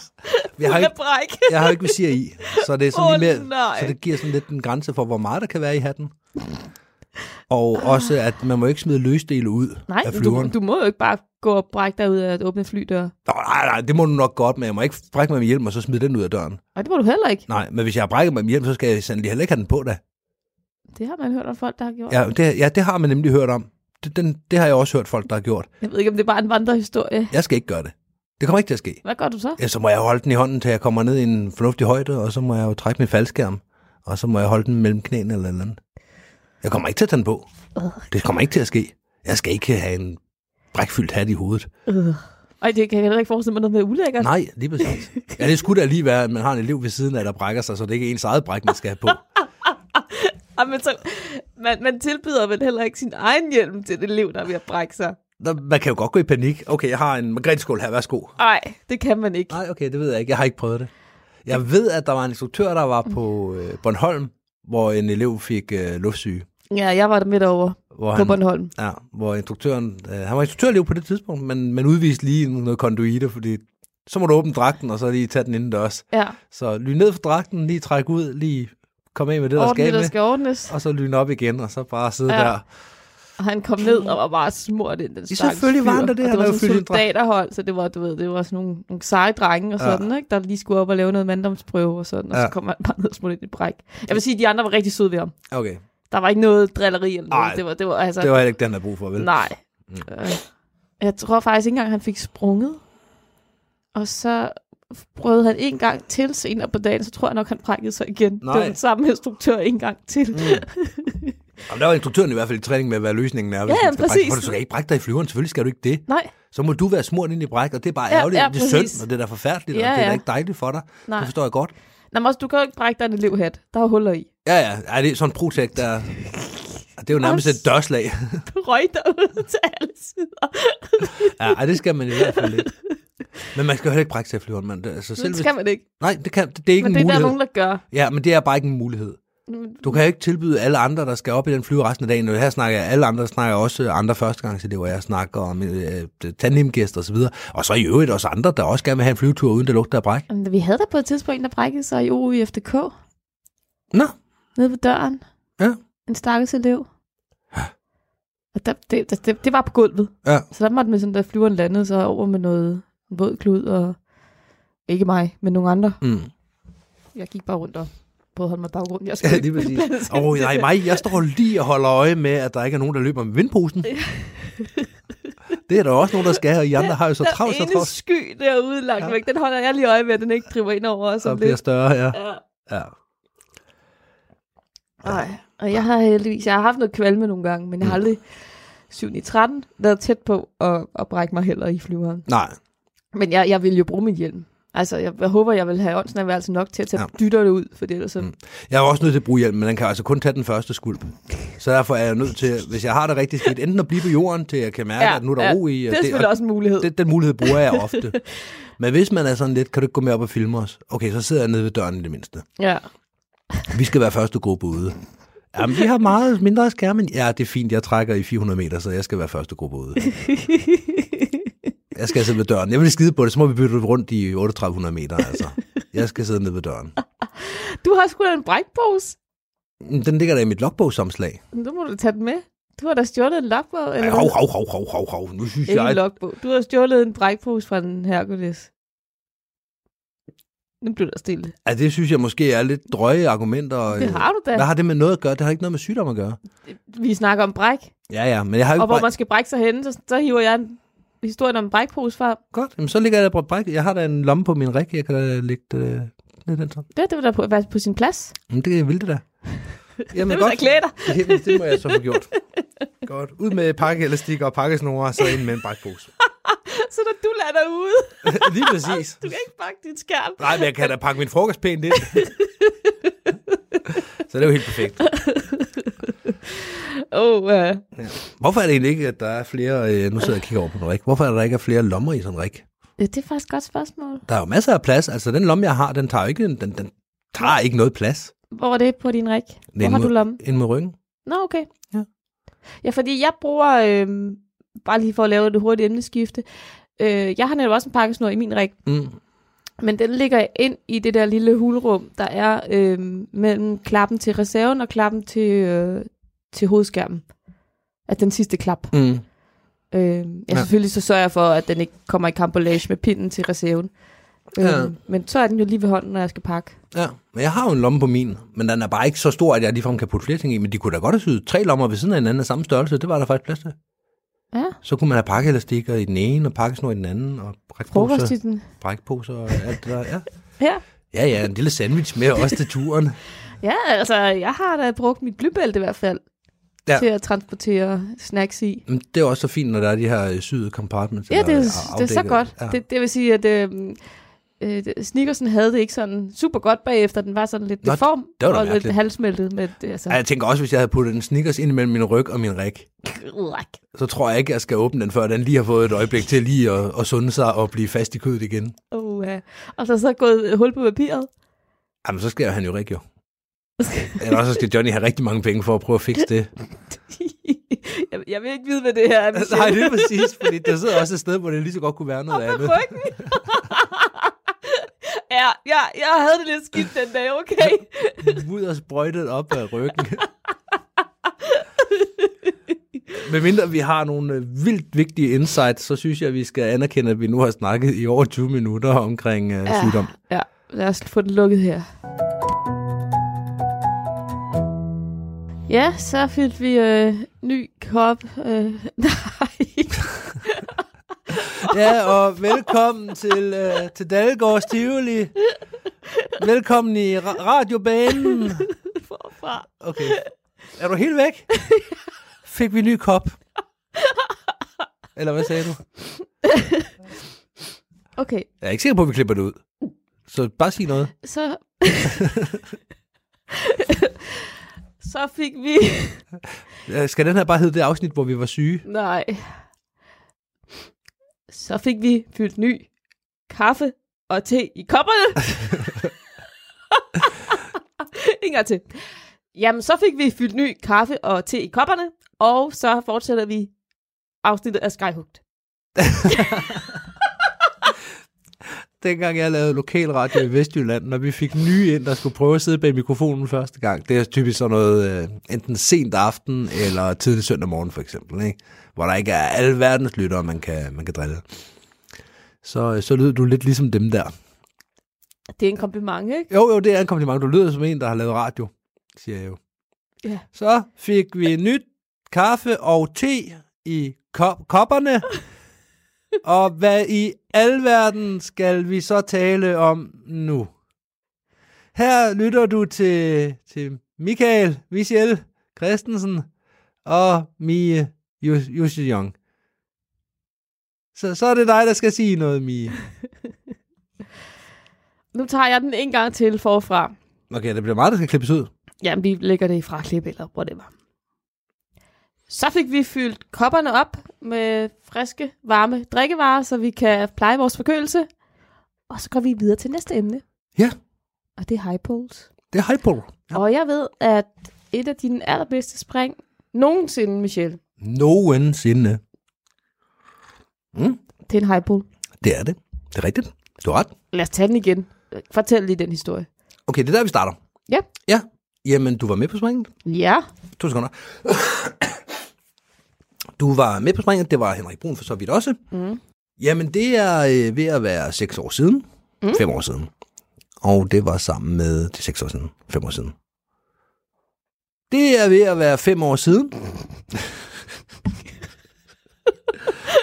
Jeg har ikke, jeg har ikke visir i, så det er sådan Åh, lige mere, nej. så det giver sådan lidt en grænse for, hvor meget der kan være i hatten. Og også, at man må ikke smide løsdele ud Nej, af du, flyveren. du må jo ikke bare gå og brække dig ud af at åbne flydør. Nej, nej, det må du nok godt, men jeg må ikke brække mig med hjelm og så smide den ud af døren. Nej, det må du heller ikke. Nej, men hvis jeg har brækket mig med hjelm, så skal jeg sandelig heller ikke have den på da. Det har man hørt om folk, der har gjort. Ja, det, ja, det har man nemlig hørt om. Det, den, det har jeg også hørt folk, der har gjort. Jeg ved ikke, om det er bare en vandrehistorie. Jeg skal ikke gøre det. Det kommer ikke til at ske. Hvad gør du så? Ja, så må jeg holde den i hånden, til jeg kommer ned i en fornuftig højde, og så må jeg jo trække min faldskærm, og så må jeg holde den mellem knæene eller noget andet. Jeg kommer ikke til at tage den på. Det kommer ikke til at ske. Jeg skal ikke have en brækfyldt hat i hovedet. Øh. Ej, det kan jeg heller ikke forestille mig noget med ulækkert. Nej, lige præcis. Ja, det skulle da lige være, at man har en elev ved siden af, der brækker sig, så det ikke er ens eget bræk, man skal have på. Ej, men så, man, man tilbyder vel heller ikke sin egen hjelm til det elev, der er ved at brække sig. Nå, Man kan jo godt gå i panik. Okay, jeg har en margretskål her, værsgo. Nej, det kan man ikke. Nej, okay, det ved jeg ikke. Jeg har ikke prøvet det. Jeg ved, at der var en instruktør, der var på øh, Bornholm, hvor en elev fik øh, luftsyge. Ja, jeg var der midt over Hvor på han, Bornholm. Ja, hvor instruktøren, øh, han var instruktørelev på det tidspunkt, men, men udviste lige noget konduite, fordi så må du åbne dragten, og så lige tage den indendørs. Ja, Så lyn ned for dragten, lige træk ud, lige kom af med det, der skal ordentligt, der med, skal ordnes. og så lyn op igen, og så bare sidde Ja. der. Og han kom ned og var bare smurt ind, den stakkels selvfølgelig var han da det. Og det var sådan soldaterhold, så det var, du ved, det var sådan nogle, nogle seje drenge og Ja. sådan, ikke? der lige skulle op og lave noget manddomsprøve og sådan, og Ja. så kom han bare ned og smurt ind i bræk. Jeg vil sige, at de andre var rigtig søde ved ham. Okay, Der var ikke noget drilleri eller noget. Ej, det var, det var altså... det var heller ikke den, der brug for, vel? Nej. Mm. Øh, jeg tror faktisk ikke engang, han fik sprunget. Og så prøvede han en gang til senere på dagen, så tror jeg nok, han brækkede sig igen. Nej. Det var den samme instruktør en gang til. Mm. Jamen, der var instruktøren i hvert fald i træning med, hvad løsningen er. Ja, ja, brække- præcis. For du skal ikke brække dig i flyveren, selvfølgelig skal du ikke det. Nej, Så må du være smurt ind i bræk, og det er bare Ja, ærgerligt, ja, det er synd, og det er da forfærdeligt, Ja, og det er da ikke dejligt for dig. nej. Det forstår jeg godt. Nå, men også, du kan jo ikke brække dig en elevhat. Der er huller i. Ja, ja, ja det er sådan en Protec, der... Det er jo nærmest et dørslag. Du røg derud til alle sider. ja, ej, det skal man i hvert fald ikke. Men man skal jo heller ikke brække sig i flyveren. Det, altså, selv Det hvis, skal man ikke. nej, det, kan, det, det er ikke Men en det er der mulighed. nogen, der gør. Ja, men det er bare ikke en mulighed. Du kan jo ikke tilbyde alle andre, der skal op i den flyve resten af dagen. Og her snakker jeg, alle andre snakker også andre førstegangselever. Jeg snakker om øh, tandemgæster osv. Og så i øvrigt også andre, der også gerne vil have en flyvetur, uden det lugter af bræk. Men Vi havde der på et tidspunkt der brækkede sig i OUFDK. Nå, Nede ved døren. Ja. En stakkels elev. Og der, det, det, det, det var på gulvet. Ja. Så der måtte man sådan, da flyveren landede, så over med noget våd klud, og ikke mig, men nogle andre. mm. Jeg gik bare rundt og prøvede at holde mig i baggrunden. Jeg Ja, skulle lige præcis. Åh, oh, nej, mig, jeg står lige og holder øje med, at der ikke er nogen, der løber med vindposen. Det er der også nogen, der skal, og I andre har jo så travlt, så Den ene travlt. sky derude langt Ja. ja. væk, den holder jeg lige øje med, at den ikke driver ind over os. Så om bliver lidt. større, ja. Ja. ja. Ej. Og jeg har heldigvis, jeg har haft noget kvalme nogle gange, men jeg har Mm. aldrig 7 i 13 været tæt på at, at brække mig heller i flyveren. Nej, Men jeg, jeg vil jo bruge min hjelm. Altså, jeg, jeg håber, jeg vil have åndsnærværelse nok til at tage Ja. dytterne ud, for ellers så... Mm. jeg er også nødt til at bruge hjelm, men den kan altså kun tage den første skulp. Så derfor er jeg nødt til, hvis jeg har det rigtig skidt, enten at blive på jorden, til jeg kan mærke, ja, at nu er der ja, ro i. Det er selvfølgelig og også en mulighed. det, den mulighed bruger jeg ofte. Men hvis man er sådan lidt, kan du ikke gå med op og filme os? Okay, så sidder jeg nede ved døren i det mindste. Ja. Vi skal være første gruppe ude. Jamen, vi har meget mindre skærme. Ja, det er fint, jeg trækker i 400 meter, så jeg skal være første gruppe ude. Jeg skal sidde ved døren. Jeg vil skide på det, så må vi bytte rundt i 3800 meter, altså. Jeg skal sidde nede ved døren. Du har sgu da en brækpose. Den ligger der i mit logbogsomslag. Nu må du tage den med. Du har da stjålet en logbog. Eller Hov, hvad? hov, hov, hov, hov, hov. Nu synes Ikke en jeg... logbog. Du har stjålet en brækpose fra en Hercules. Nu bliver der stille. Ja, det synes jeg måske er lidt drøje argumenter. Det har du da. Hvad har det med noget at gøre? Det har ikke noget med sygdom at gøre. Vi snakker om bræk. Ja, ja, men jeg har jo Og ikke hvor bræk... man skal brække sig hen, så, så hiver jeg en historien om brækpose fra. Godt, jamen, så ligger jeg der på bræk. Jeg har da en lomme på min ræk. Jeg kan da lægge det ned den sådan. Det, det vil da på, være på sin plads. Jamen, det vil det da. Jamen, det vil da klæde dig. Jamen, det må jeg så få gjort. Godt. Ud med pakkeelastik og pakkesnore, så ind med en brækpose. Så når du lader ude, Lige præcis. du kan ikke pakke dit skærm. Nej, men jeg kan da pakke min frokost pænt ind. så det er jo helt perfekt. Oh, uh, Ja. Hvorfor er det egentlig ikke, at der er flere... Øh, nu sidder jeg og kigger over på en rig. Hvorfor er der ikke er flere lommer i sådan en rig? det er faktisk et godt spørgsmål. Der er jo masser af plads. Altså, den lomme, jeg har, den tager ikke, den, den tager ikke noget plads. Hvor er det på din rig? Hvor har du lomme? Ind med ryggen. Nå, okay. Ja. Ja, fordi jeg bruger, øh, bare lige for at lave det hurtige emneskifte, øh, jeg har netop også en pakkesnor i min rig, Mm. men den ligger ind i det der lille hulrum, der er øh, mellem klappen til reserven og klappen til, øh, til hovedskærmen. At den sidste klap. Mm. Øh, ja, Ja. selvfølgelig så sørger jeg for, at den ikke kommer i kampolage med pinden til reserven. Ja. Øh, men så er den jo lige ved hånden, når jeg skal pakke. Ja, men jeg har jo en lomme på min, men den er bare ikke så stor, at jeg ligefrem kan putte flere ting i, men de kunne da godt have syet tre lommer ved siden af hinanden af samme størrelse, det var der faktisk plads til. Ja, Så kunne man have pakkeelastikker i den ene, og pakkesnor i den anden, og brækposer, brækposer og alt det der. Ja. Ja. ja, ja, en lille sandwich med også til turen. Ja, altså, jeg har da brugt mit blybælte i hvert fald, Ja. til at transportere snacks i. Det er også så fint, når der er de her øh, syede compartments. Ja, det er, eller det er så godt. Ja. Det, det vil sige, at øh, øh, Snickersen havde det ikke sådan super godt bagefter. Den var sådan lidt Nå, deform det var og lidt mærkeligt. halvsmeltet. Med det, altså. Ja, jeg tænker også, hvis jeg havde puttet en Snickers ind mellem min ryg og min ræk, så tror jeg ikke, jeg skal åbne den, før den lige har fået et øjeblik til lige at, at sunde sig og blive fast i kødet igen. Oh, ja. Og så så gået hul på papiret. Jamen, så skal han jo ikke jo. Eller også skal Johnny have rigtig mange penge for at prøve at fikse det. jeg, jeg vil ikke vide, hvad det her er. Michelle. Nej, det er præcis, fordi der sidder også et sted, hvor det lige så godt kunne være noget Op andet. ja, ja, jeg havde det lidt skidt den dag, okay? Ud og sprøjtet op af ryggen. Men mindre vi har nogle øh, vildt vigtige insights, så synes jeg, at vi skal anerkende, at vi nu har snakket i over 20 minutter omkring øh, Ja. sygdom. Ja, lad os få den lukket her. Ja, så fik vi øh, ny kop. Øh, nej. Ja, og velkommen til, øh, til Dalgårds Tivoli. Velkommen i ra- radiobanen. Forfra. Okay. Er du helt væk? Fik vi ny kop? Eller hvad sagde du? Okay, Jeg er ikke sikker på, at vi klipper det ud. Så bare sig noget. så... så fik vi... Skal den her bare hedde det afsnit, hvor vi var syge? Nej. Så fik vi fyldt ny kaffe og te i kopperne. en gang til. Jamen, så fik vi fyldt ny kaffe og te i kopperne, og så fortsætter vi afsnittet af Skyhugt. Dengang jeg lavede lokalradio i Vestjylland, når vi fik nye ind, der skulle prøve at sidde bag mikrofonen første gang, det er typisk sådan noget, øh, enten sent aften eller tidlig søndag morgen for eksempel, ikke? hvor der ikke er alle verdens lyttere, man kan, man kan drille. Så, øh, så lyder du lidt ligesom dem der. Det er en kompliment, ikke? Jo, jo, det er en kompliment. Du lyder som en, der har lavet radio, siger jeg jo. Ja. Så fik vi nyt kaffe og te i kop- kopperne. og hvad i alverden skal vi så tale om nu? Her lytter du til, til Michael, Michel, Christensen og Mie Young. Så, så er det dig, der skal sige noget, Mie. Nu tager jeg den en gang til forfra. Okay, det bliver meget, der skal klippes ud. Jamen, vi lægger det i fraklip eller whatever. Så fik vi fyldt kopperne op med friske, varme drikkevarer, så vi kan pleje vores forkølelse. Og så går vi videre til næste emne. Ja. Og det er high poles. Det er hyper. Ja. Og jeg ved, at et af dine allerbedste spring nogensinde, Michelle, Nogensinde. Mm, det er en high pole. det er det. Det er rigtigt. Du har ret. Lad os tage den igen. Fortæl lige den historie. Okay, det er der, vi starter. Ja. Ja. Jamen, du var med på springet. Ja. To sekunder. Du var med på springet. Det var Henrik Brun for så vidt også. Mm. Jamen, det er øh, ved at være seks år siden. Mm. Fem år siden. Og det var sammen med... Det er seks år siden. Fem år siden. Det er ved at være fem år siden.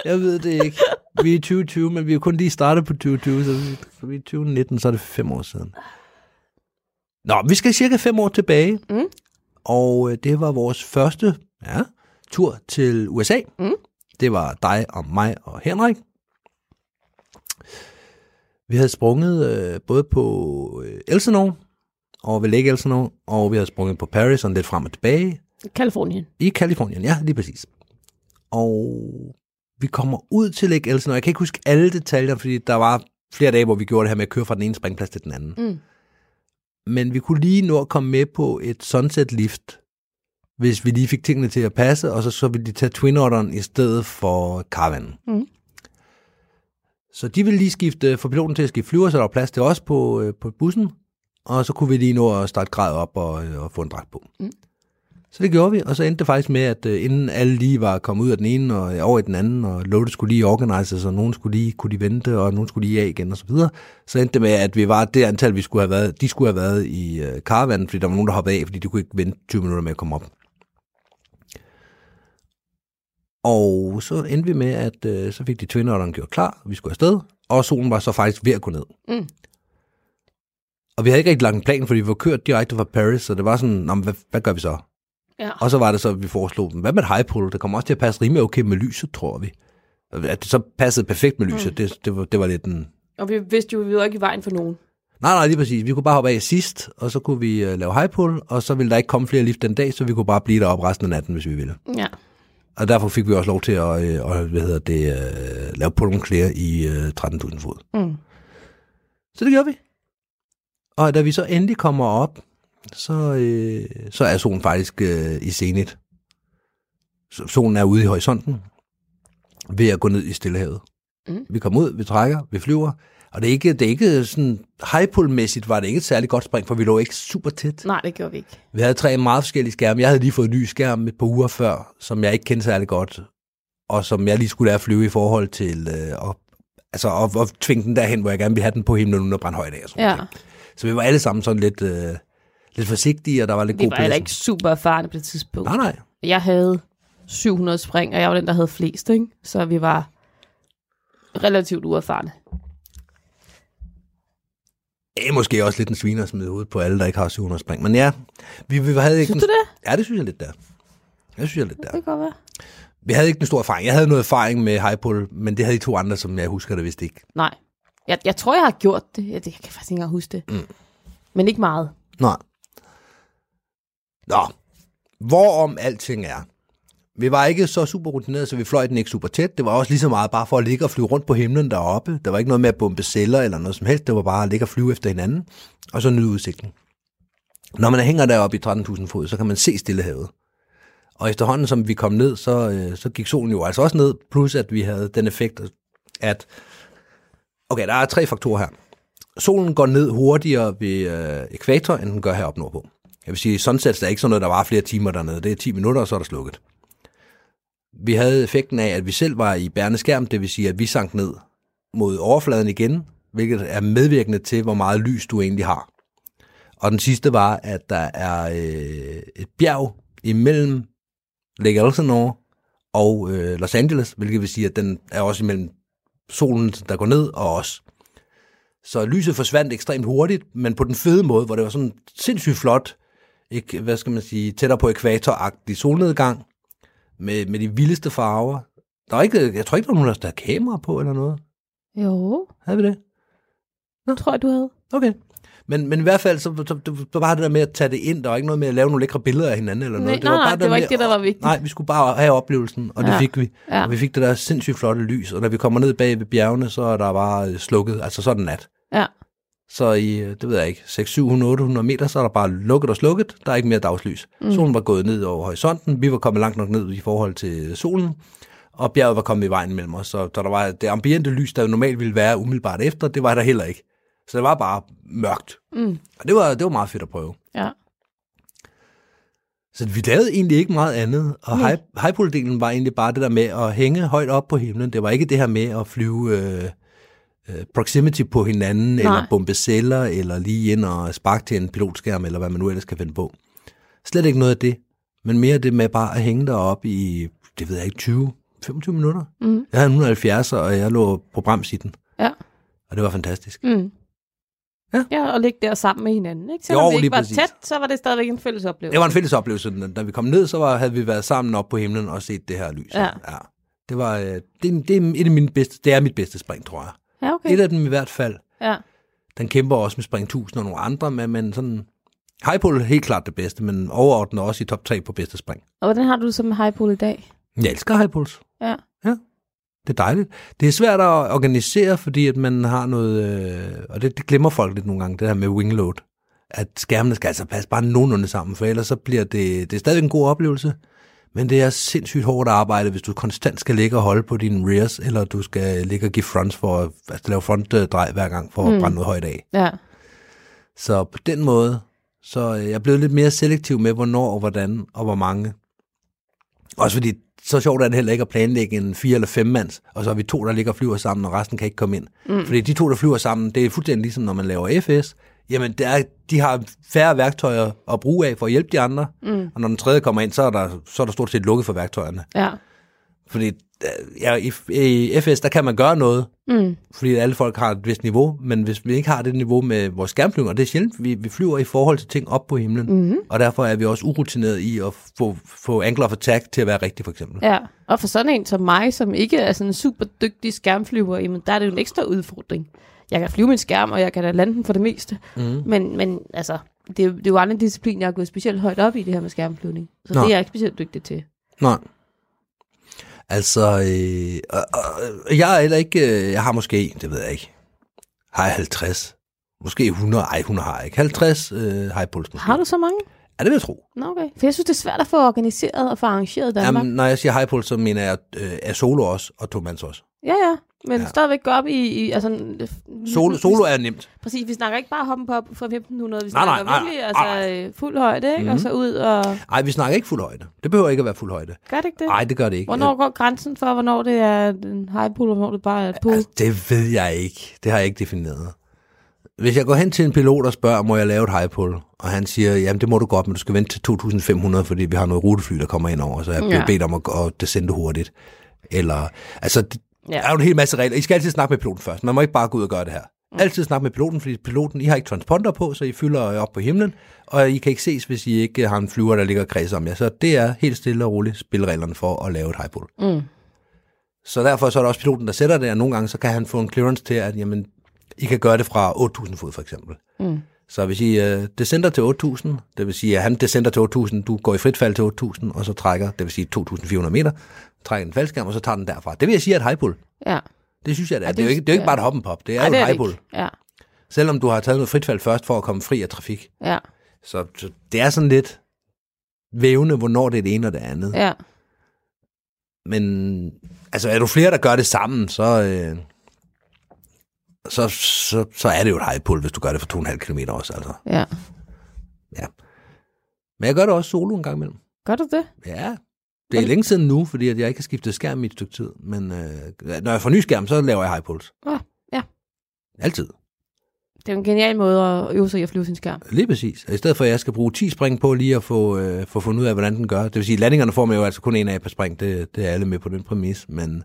Jeg ved det ikke. Vi er 2020, men vi er kun lige startet på 2020, så vi, så vi er 2019, så er det fem år siden. Nå, vi skal cirka fem år tilbage. Mm. Og øh, det var vores første ja, tur til USA. Mm. Det var dig og mig og Henrik. Vi havde sprunget øh, både på øh, Elsinore og ved Lake Elsinore, og vi havde sprunget på Paris og lidt frem og tilbage Kalifornien. i Kalifornien. Ja, lige præcis. Og vi kommer ud til Lake Elsinore. Jeg kan ikke huske alle detaljer, fordi der var flere dage, hvor vi gjorde det her med at køre fra den ene springplads til den anden. Mm. Men vi kunne lige nå at komme med på et sunset lift, hvis vi lige fik tingene til at passe, og så så ville de tage Twin Otteren i stedet for Caravanen. Mm. Så de ville lige skifte, få piloten til at skifte flyver, så der var plads til os på, øh, på bussen, og så kunne vi lige nå at starte grad op og, øh, og få en dragt på. Mm. Så det gjorde vi, og så endte det faktisk med, at øh, inden alle lige var kommet ud af den ene og over i den anden, og loadet skulle lige organiseres, og nogen skulle lige, kunne de vente, og nogen skulle lige af igen, og så videre. Så endte det med, at vi var det antal, vi skulle have været, de skulle have været i øh, karavanen, fordi der var nogen, der hoppede af, fordi de kunne ikke vente 20 minutter med at komme op. Og så endte vi med, at øh, så fik de Twin Otteren gjort klar, vi skulle afsted, og solen var så faktisk ved at gå ned. Mm. Og vi havde ikke rigtig lagt en plan, fordi vi var kørt direkte fra Paris, så det var sådan, hvad, hvad gør vi så? Ja. Og så var det så, at vi foreslog dem, hvad med et high pole? Det kommer også til at passe rimelig okay med lyset, tror vi. At det så passede perfekt med lyset, mm. det, det, var, det var lidt en... Og vi vidste jo, vi var ikke i vejen for nogen. Nej, nej, lige præcis. Vi kunne bare hoppe af sidst, og så kunne vi uh, lave high pole, og så ville der ikke komme flere lift den dag, så vi kunne bare blive deroppe resten af natten, hvis vi ville. Ja. Og derfor fik vi også lov til at, øh, og, hvad hedder det, uh, lave clear i uh, 13.000 fod. Mm. Så det gjorde vi. Og da vi så endelig kommer op, så, øh, så er solen faktisk øh, i zenit. Så solen er ude i horisonten ved at gå ned i Stillehavet. Mm. Vi kommer ud, vi trækker, vi flyver, og det er ikke, det er ikke sådan high-pull-mæssigt var det ikke et særligt godt spring, for vi lå ikke super tæt. Nej, det gjorde vi ikke. Vi havde tre meget forskellige skærme. Jeg havde lige fået en ny skærm et par uger før, som jeg ikke kendte særlig godt, og som jeg lige skulle lære at flyve i forhold til øh, at, altså, at, at tvinge den derhen, hvor jeg gerne ville have den på himlen uden at brænde højt af. Og sådan Ja. noget. Så vi var alle sammen sådan lidt, øh, lidt forsigtige, og der var lidt Vi god var heller ikke super erfarne på det tidspunkt. Nej, nej. Jeg havde 700 spring, og jeg var den, der havde flest, ikke? Så vi var relativt uerfarne. Det er måske også lidt en sviner at smide ud på alle, der ikke har 700 spring. Men ja, vi, vi havde ikke... Synes du det? Ja, det synes jeg lidt der. Jeg synes jeg lidt Det der. kan godt være. Vi havde ikke en stor erfaring. Jeg havde noget erfaring med high pull, men det havde de to andre, som jeg husker det vist ikke. Nej. Jeg, jeg tror, jeg har gjort det. Jeg, jeg kan faktisk ikke engang huske det. Mm. Men ikke meget. Nej. Nå, hvorom alting er. Vi var ikke så super rutineret, så vi fløj den ikke super tæt. Det var også lige så meget bare for at ligge og flyve rundt på himlen deroppe. Der var ikke noget med at bombe celler eller noget som helst. Det var bare at ligge og flyve efter hinanden, og så nyde udsigten. Når man hænger deroppe i 13.000 fod, så kan man se Stillehavet. Og efterhånden, som vi kom ned, så, øh, så gik solen jo altså også ned, plus at vi havde den effekt, at... Okay, der er tre faktorer her. Solen går ned hurtigere ved øh, ekvator, end den gør heroppe nordpå. Jeg vil sige, sunsets er ikke sådan noget, der var flere timer dernede. Det er 10 minutter, og så er der slukket. Vi havde effekten af, at vi selv var i bærende skærm, det vil sige, at vi sank ned mod overfladen igen, hvilket er medvirkende til, hvor meget lys du egentlig har. Og den sidste var, at der er øh, et bjerg imellem Lake Elsinore og øh, Los Angeles, hvilket vil sige, at den er også imellem solen, der går ned, og os. Så lyset forsvandt ekstremt hurtigt, men på den fede måde, hvor det var sådan sindssygt flot ikke, hvad skal man sige, tættere på ekvatoragtig solnedgang, med, med de vildeste farver. Der var ikke, jeg tror ikke, der var nogen, der havde kamera på eller noget. Jo, Havde vi det? det tror jeg, du havde. Okay. Men, men i hvert fald, så, så det var bare det der med at tage det ind. Der var ikke noget med at lave nogle lækre billeder af hinanden eller noget. Nej, nej, nej, det var med ikke det, der var vigtigt. Nej, vi skulle bare have oplevelsen, og det Ja. fik vi. Ja. Og vi fik det der sindssygt flotte lys, og når vi kommer ned bag ved bjergene, så er der bare øh, slukket, altså så det nat. Ja. Så i, øh, det ved jeg ikke, 6, 700, 800 meter, så er der bare lukket og slukket. Der er ikke mere dagslys. Mm. Solen var gået ned over horisonten. Vi var kommet langt nok ned i forhold til solen. Og bjerget var kommet i vejen mellem os. Så, så der var det ambiente lys, der normalt ville være umiddelbart efter, det var der heller ikke. Så det var bare mørkt. Mm. Og det var, det var meget fedt at prøve. Ja. Så vi lavede egentlig ikke meget andet. Og Nej. high, highpole-delen var egentlig bare det der med at hænge højt op på himlen. Det var ikke det her med at flyve øh, proximity på hinanden, Nej. eller bombe celler, eller lige ind og sparke til en pilotskærm, eller hvad man nu ellers kan finde på. Slet ikke noget af det. Men mere det med bare at hænge deroppe i, det ved jeg ikke, 20, 25 minutter. Mm. Jeg havde en 170, og jeg lå på brems i den. Ja. Og det var fantastisk. Mm. Ja. ja, og ligge der sammen med hinanden. Ikke? Selvom Jo, vi ikke var præcis. tæt, så var det stadigvæk en fælles oplevelse. Det var en fælles oplevelse. Da vi kom ned, så var, havde vi været sammen op på himlen og set det her lys. Ja. ja. Det, var, øh, det, det, er mine bedste, det er mit bedste spring, tror jeg. Ja, Okay. Et af dem i hvert fald. Ja. Den kæmper også med spring 1000 og nogle andre, men, men sådan... Highpole er helt klart det bedste, men overordnet også i top 3 på bedste spring. Og hvordan har du det så med high pool i dag? Jeg elsker highpoles. Ja. Ja, det er dejligt. Det er svært at organisere, fordi at man har noget, øh, og det, det glemmer folk lidt nogle gange, det her med wingload. At skærmene skal altså passe bare nogenlunde sammen, for ellers så bliver det, det er stadig en god oplevelse, men det er sindssygt hårdt arbejde, hvis du konstant skal ligge og holde på dine rears, eller du skal ligge og give fronts for at altså, lave frontdrej hver gang for at Mm. brænde noget højt af. Ja. Så på den måde, så øh, jeg er blevet lidt mere selektiv med, hvornår og hvordan og hvor mange. Også fordi, så sjovt er det heller ikke at planlægge en fire eller fem mands, og så er vi to, der ligger og flyver sammen, og resten kan ikke komme ind. Mm. Fordi de to, der flyver sammen, det er fuldstændig ligesom, når man laver FS. Jamen, det er, de har færre værktøjer at bruge af for at hjælpe de andre, mm. og når den tredje kommer ind, så er, der, så er der stort set lukket for værktøjerne. Ja. Fordi øh, ja, i, i FS, der kan man gøre noget, Mm. fordi alle folk har et vist niveau, men hvis vi ikke har det niveau med vores skærmflyvning, og det er sjældent, vi, vi flyver i forhold til ting op på himlen, mm-hmm. og derfor er vi også urutineret i at få, få angle of attack til at være rigtigt, for eksempel. Ja, og for sådan en som mig, som ikke er sådan en super dygtig skærmflyver, jamen, der er det jo en ekstra udfordring. Jeg kan flyve min skærm, og jeg kan da lande den for det meste. Mm. Men, men altså, det, er jo- det er jo aldrig en disciplin, jeg har gået specielt højt op i, det her med skærmflyvning. Så Nå. det er jeg ikke specielt dygtig til. Nej. Altså, øh, og, og jeg er heller ikke, øh, jeg har måske, det ved jeg ikke, har jeg 50, måske 100, ej 100 har jeg ikke, 50 øh, måske. Har du så mange? Ja, det vil jeg tro. Nå, okay. For jeg synes, det er svært at få organiseret og få arrangeret i Danmark. Jamen, når jeg siger puls, så mener jeg øh, er solo også, og to mands også. Ja, ja. Men Ja. stadigvæk gå op i... i altså, Solo, solo er nemt. Præcis, vi snakker ikke bare hoppen på op fra 1500, vi Nej, nej, snakker nej, virkelig nej, altså, øh, fuld højde, ikke? Mhm. Og så ud og... Nej, vi snakker ikke fuld højde. Det behøver ikke at være fuld højde. Gør det ikke det? Nej, det gør det ikke. Hvornår går grænsen for, hvornår det er en high pool, og hvornår det bare er et pool? Altså, det ved jeg ikke. Det har jeg ikke defineret. Hvis jeg går hen til en pilot og spørger, må jeg lave et high pull? Og han siger, jamen det må du godt, men du skal vente til 2500, fordi vi har noget rutefly, der kommer ind over, så jeg bliver Ja. bedt om at, at descende hurtigt. Eller, altså, det, Ja. der er jo en hel masse regler. I skal altid snakke med piloten først. Man må ikke bare gå ud og gøre det her. Mm. Altid snakke med piloten, fordi piloten, I har ikke transponder på, så I fylder op på himlen, og I kan ikke ses, hvis I ikke har en flyver, der ligger og kredser om jer. Så det er helt stille og roligt spillereglerne for at lave et high pull. Mm. Så derfor så er der også piloten, der sætter det, og nogle gange så kan han få en clearance til, at jamen, I kan gøre det fra 8.000 fod for eksempel. Mm. Så hvis I uh, descender til 8.000, det vil sige, at han descender til 8.000, du går i frit fald til 8.000, og så trækker, det vil sige 2.400 meter, trækker en faldskærm, og så tager den derfra. Det vil jeg sige er et high pull. Ja. Det synes jeg, det er. Ja, det, er jo det- ikke, det er jo ikke bare et hop pop, det er Ej, jo et er high det pull. ikke. Ja. Selvom du har taget noget frit fald først for at komme fri af trafik. Ja. Så, så det er sådan lidt vævende, hvornår det er det ene og det andet. Ja. Men altså, er du flere, der gør det sammen, så, øh, så, så, så er det jo et high pull, hvis du gør det for 2,5 km også. Altså. Ja. Men jeg gør det også solo en gang imellem. Gør du det? Ja, det er længe siden nu, fordi at jeg ikke har skiftet skærm i et stykke tid. Men øh, når jeg får ny skærm, så laver jeg high pulse. Ah, ja. Altid. Det er en genial måde at øve sig i at flyve sin skærm. Lige præcis. Og I stedet for, at jeg skal bruge 10 spring på lige at få, øh, få fundet ud af, hvordan den gør. Det vil sige, landingerne får man jo altså kun en af per spring. Det, det er alle med på den præmis. Men,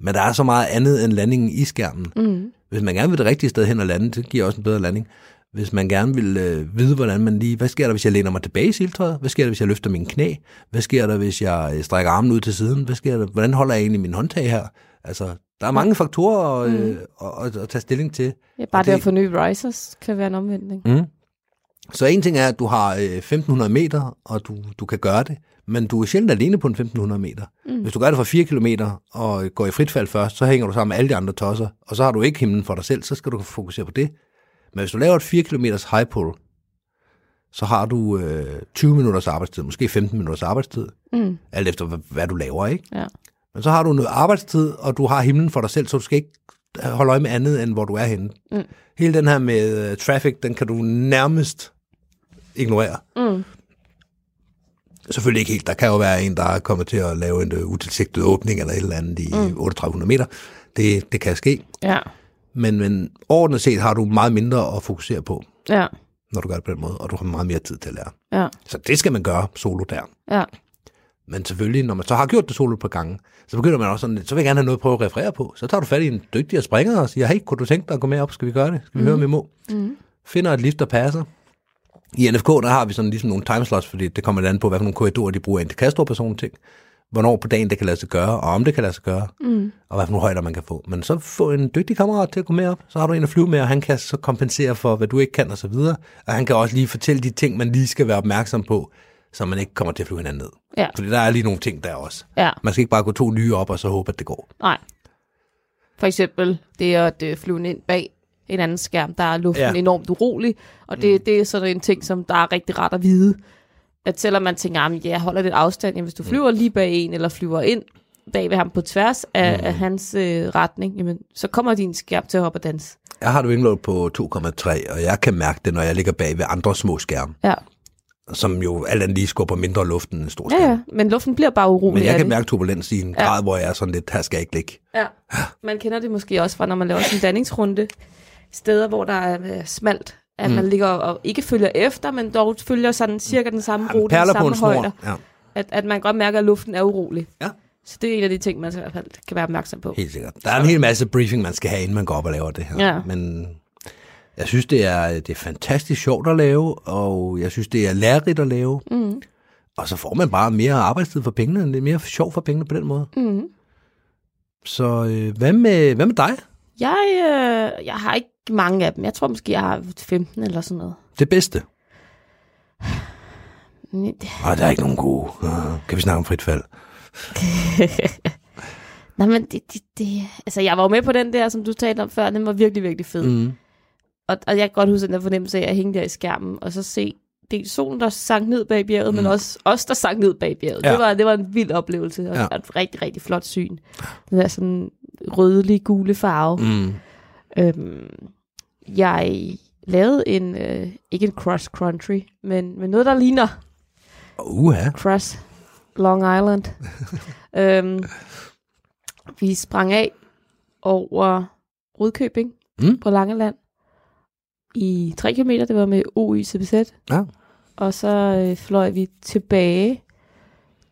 men der er så meget andet end landingen i skærmen. Mm. Hvis man gerne vil det rigtige sted hen og lande, det giver også en bedre landing. hvis man gerne vil øh, vide, hvordan man lige, hvad sker der, hvis jeg læner mig tilbage i siltøjet? Hvad sker der, hvis jeg løfter min knæ? Hvad sker der, hvis jeg øh, strækker armen ud til siden? Hvad sker der, hvordan holder jeg egentlig min håndtag her? Altså, der er mange faktorer at, øh, at, at, at tage stilling til. Ja, bare det det- at få nye risers kan være en omvendning. Mm. Så en ting er, at du har øh, 1500 meter, og du, du kan gøre det, men du er sjældent alene på en 1500 meter. Mm. Hvis du gør det for 4 kilometer og går i frit fald først, så hænger du sammen med alle de andre tosser, og så har du ikke himlen for dig selv, så skal du fokusere på det. Men hvis du laver et 4 km high pull, så har du øh, 20 minutters arbejdstid, måske 15 minutters arbejdstid, Mm. alt efter hvad, hvad du laver, ikke? Ja. Men så har du noget arbejdstid, og du har himlen for dig selv, så du skal ikke holde øje med andet, end hvor du er henne. Mm. Hele den her med uh, traffic, den kan du nærmest ignorere. Mm. Selvfølgelig ikke helt. Der kan jo være en, der er kommet til at lave en uh, utilsigtet åbning eller et eller andet i mm. 3800 meter. Det, det kan ske. Ja. Men, men overordnet set har du meget mindre at fokusere på, Ja. når du gør det på den måde, og du har meget mere tid til at lære. Ja. Så det skal man gøre solo der. Ja. Men selvfølgelig, når man så har gjort det solo på gange, så begynder man også sådan så vil jeg gerne have noget at prøve at referere på. Så tager du fat i en dygtigere springer og siger, hey, kunne du tænke dig at gå med op? Skal vi gøre det? Skal vi mm. høre, om vi må? Mm. Finder et lift, der passer. I NFK, der har vi sådan ligesom nogle timeslots, fordi det kommer lidt an på, hvad for nogle korridorer de bruger ind til sådan nogle ting. Hvornår på dagen det kan lade sig gøre, og om det kan lade sig gøre, Mm. og hvad for nogle højder man kan få. Men så få en dygtig kammerat til at gå med op, så har du en at flyve med, og han kan så kompensere for, hvad du ikke kan, og så videre. Og han kan også lige fortælle de ting, man lige skal være opmærksom på, så man ikke kommer til at flyve hinanden ned. Ja. Fordi der er lige nogle ting der også. Ja. Man skal ikke bare gå to nye op, og så håbe, at det går. Nej. For eksempel det at øh, flyve ind bag en anden skærm, der er luften Ja. enormt urolig, og det, mm. det er sådan en ting, som der er rigtig rart at vide. At selvom man tænker, at ja, jeg holder lidt afstand, jamen, hvis du flyver lige bag en, eller flyver ind bag ved ham på tværs af, mm. af hans øh, retning, jamen, så kommer din skærm til at hoppe og danse. Jeg har det wingload på 2,3, og jeg kan mærke det, når jeg ligger bag ved andre små skærme, Ja. som jo alt andet lige skubber mindre luft end en stor skærm. ja, ja, men luften bliver bare urolig Men jeg kan det. mærke turbulens i en Ja. grad, hvor jeg er sådan lidt, her skal jeg ikke ligge. Ja. Man kender det måske også fra, når man laver sin danningsrunde. Steder, hvor der er øh, smalt. At mm. man ligger og ikke følger efter, men dog følger sådan cirka den samme Jamen, rute, den samme en snor. højde. Ja, At, at man godt mærker, at luften er urolig. Ja. Så det er en af de ting, man i hvert fald kan være opmærksom på. helt sikkert. Der er en hel masse briefing, man skal have, inden man går op og laver det her. Ja. Men jeg synes, det er, det er fantastisk sjovt at lave, og jeg synes, det er lærerigt at lave. Mm. Og så får man bare mere arbejdstid for pengene. Det er mere sjov for pengene på den måde. Mm. Så øh, hvad, med, hvad med dig? Jeg, øh, jeg har ikke mange af dem. Jeg tror måske, jeg har 15 eller sådan noget. Det bedste? Og der er ikke nogen gode. Kan vi snakke om frit fald? Nej, men det, det, det, altså jeg var jo med på den der, som du talte om før, den var virkelig, virkelig fed. Mm. Og, og jeg kan godt huske den der fornemmelse af at hænge der i skærmen, og så se dels solen, der sank ned bag bjerget, mm. men også os, der sank ned bag bjerget. Ja. Det, var, det var en vild oplevelse, og Ja. et rigtig, rigtig flot syn. Den der sådan rødlig gule farve. Mm. Øhm, jeg lavede en, øh, ikke en cross country, men, men noget, der ligner Uha. cross Long Island. øhm, vi sprang af over Rudkøbing Mm. på Langeland i 3 km. Det var med OY CBZ. Ja. Og så øh, fløj vi tilbage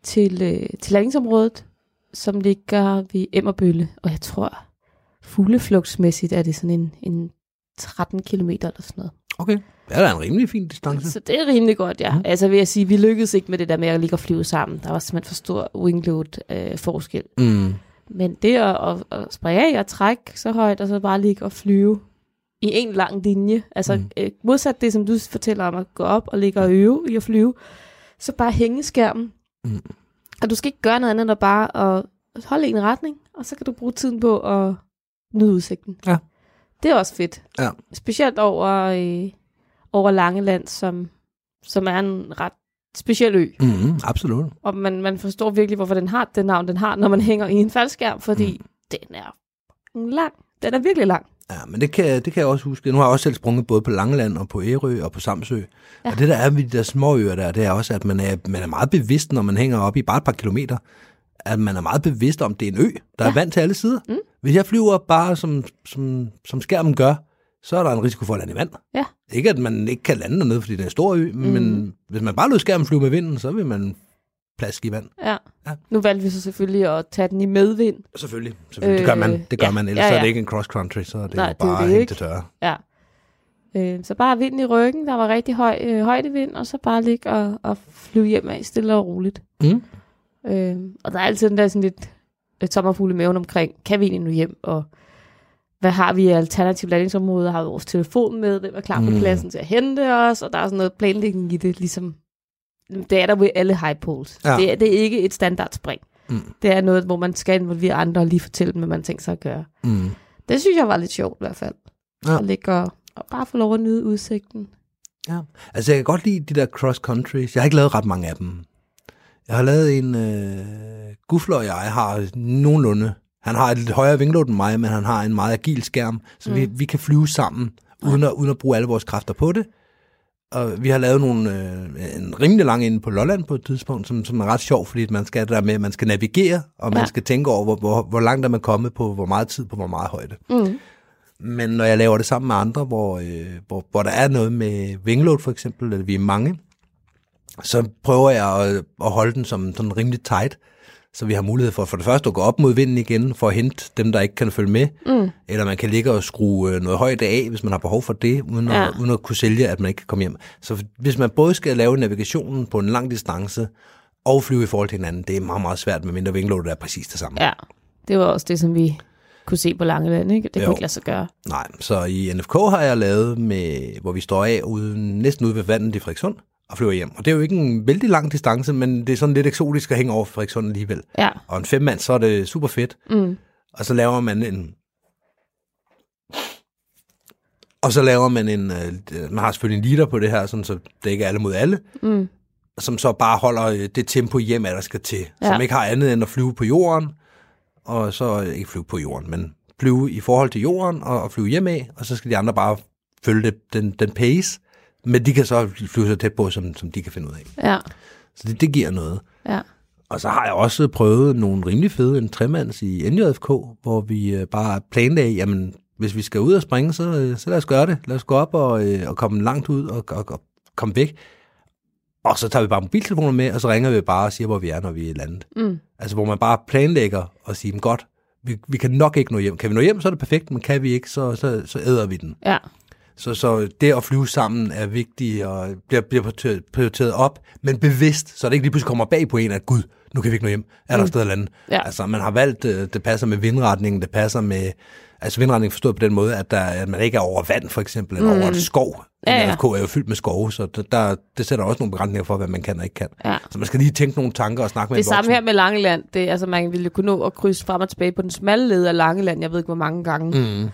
til, øh, til landingsområdet, som ligger ved Emmerbølle. Og jeg tror, fugleflugtsmæssigt er det sådan en, en 13 km eller sådan noget. Okay. Ja, der er en rimelig fin distance. Så det er rimelig godt, ja. Mm. Altså vil jeg sige, vi lykkedes ikke med det der med at ligge og flyve sammen. Der var simpelthen for stor wingload øh, forskel. Mm. Men det at, at, at springe af og trække så højt, og så bare ligge og flyve i en lang linje. Altså Mm. øh, modsat det, som du fortæller om at gå op og ligge og øve i at flyve, så bare hænge skærmen. Mm. Og du skal ikke gøre noget andet end at bare at holde en retning, og så kan du bruge tiden på at nyde udsigten. Ja. Det er også fedt. Ja. Specielt over, øh, over Langeland, som, som er en ret speciel ø. Mm, absolut. Og man, man forstår virkelig, hvorfor den har det navn, den har, når man hænger i en faldskærm, fordi mm. den er lang. Den er virkelig lang. Ja, men det kan, det kan jeg også huske. Nu har jeg også selv sprunget både på Langeland og på Ærø og på Samsø. Ja. Og det der er ved de der små øer der, det er også, at man er, man er meget bevidst, når man hænger op i bare et par kilometer, at man er meget bevidst om, at det er en ø, der ja. er vant til alle sider. Mm. Hvis jeg flyver bare som, som, som skærmen gør, så er der en risiko for at lande i vand. Ja. Ikke at man ikke kan lande dernede, fordi det er en stor ø, mm. men hvis man bare lod skærmen flyve med vinden, så vil man plaske i vand. Ja. Ja. Nu valgte vi så selvfølgelig at tage den i medvind. Selvfølgelig. selvfølgelig. Øh, det gør man. Det gør ja, man. Ellers ja, ja, er det ikke en cross country, så er det Nej, jo det er bare det hænge ikke. til tørre. Ja. Øh, så bare vind i ryggen, der var rigtig høj øh, højdevind, og så bare ligge og, og flyve hjem af stille og roligt. Mm. Øh, og der er altid den der sådan lidt, lidt sommerfugle i maven omkring, kan vi egentlig nu hjem, og hvad har vi af alternative landingsområder, har vi vores telefon med, hvem er klar på Mm. pladsen til at hente os, og der er sådan noget planlægning i det, ligesom, det er der ved alle high poles. Ja. Det, er, det er ikke et standard spring. Mm. Det er noget, hvor man skal involvere andre og lige fortælle dem, hvad man tænker sig at gøre. Mm. Det synes jeg var lidt sjovt i hvert fald. Ja. At ligge og, og bare få lov at nyde udsigten. Ja. Altså, jeg kan godt lide de der cross countries. Jeg har ikke lavet ret mange af dem. Jeg har lavet en... Øh, Gufler og jeg har nogenlunde... Han har et lidt højere vingeload end mig, men han har en meget agil skærm, så mm. vi, vi kan flyve sammen, uden at, uden at bruge alle vores kræfter på det. Og vi har lavet nogle, øh, en rimelig lang inde på Lolland på et tidspunkt, som, som er ret sjov, fordi man skal der med, at man skal navigere, og man Ja. skal tænke over, hvor, hvor, hvor langt er man kommet på, hvor meget tid på hvor meget højde. Mm. Men når jeg laver det sammen med andre, hvor, øh, hvor, hvor der er noget med wingload for eksempel, eller vi er mange, så prøver jeg at, at holde den som sådan rimelig tight, så vi har mulighed for for det første at gå op mod vinden igen, for at hente dem, der ikke kan følge med, Mm. eller man kan ligge og skrue øh, noget højde af, hvis man har behov for det, uden, ja. At, uden at kunne sælge, at man ikke kan komme hjem. Så hvis man både skal lave navigationen på en lang distance, og flyve i forhold til hinanden, det er meget, meget svært, medmindre wingloadet er præcis det samme. Ja, det var også det, som vi kunne se på Langeland, ikke? Det Jo. kunne ikke lade sig gøre. Nej, så i NFK har jeg lavet, med, hvor vi står af ude, næsten ude ved vandet i Frederikssund og flyver hjem. Og det er jo ikke en vældig lang distance, men det er sådan lidt eksotisk at hænge over Frederikssund alligevel. Ja. Og en femmand, så er det super fedt. Mm. Og så laver man en... Og så laver man en... øh, Man har selvfølgelig en liter på det her, sådan, så det ikke er alle mod alle. Mm. Som så bare holder øh, det tempo hjem, der skal til. Ja. Som ikke har andet end at flyve på jorden. Og så øh, ikke flyve på jorden, men flyve i forhold til jorden og, og flyve hjem af. Og så skal de andre bare følge det, den, den pace. Men de kan så flyve så tæt på, som, som de kan finde ud af. Ja. Så det, det giver noget. Ja. Og så har jeg også prøvet nogle rimelig fede, en tremands i NJFK, hvor vi øh, bare planlagde, jamen, hvis vi skal ud og springe, så, øh, så lad os gøre det. Lad os gå op og, øh, og komme langt ud og, og, og komme væk. Og så tager vi bare mobiltelefoner med, og så ringer vi bare og siger, hvor vi er, når vi er landet. Mm. Altså, hvor man bare planlægger og siger, "Men godt, vi, vi kan nok ikke nå hjem. Kan vi nå hjem, så er det perfekt, men kan vi ikke, så, så, så æder vi den. Ja. Så, så det at flyve sammen er vigtigt og bliver, bliver prioriteret- op, men bevidst, så det ikke lige pludselig kommer bag på en, at gud, nu kan vi ikke nå hjem. Er der et sted at lande? Ja. Altså, man har valgt, øh, det passer med vindretningen, det passer med, altså vindretningen forstået på den måde, at, der, at man ikke er over vand, for eksempel, eller over et skov. Ja, ja. Er jo fyldt med skove, så der, der, det sætter også nogle begrænsninger for, hvad man kan og ikke kan. Ja. Så man skal lige tænke nogle tanker og snakke med Det samme her med Langeland. Det, altså, man ville kunne nå at krydse frem og tilbage på den smalle led af Langeland, jeg ved ikke hvor mange gange. Mm.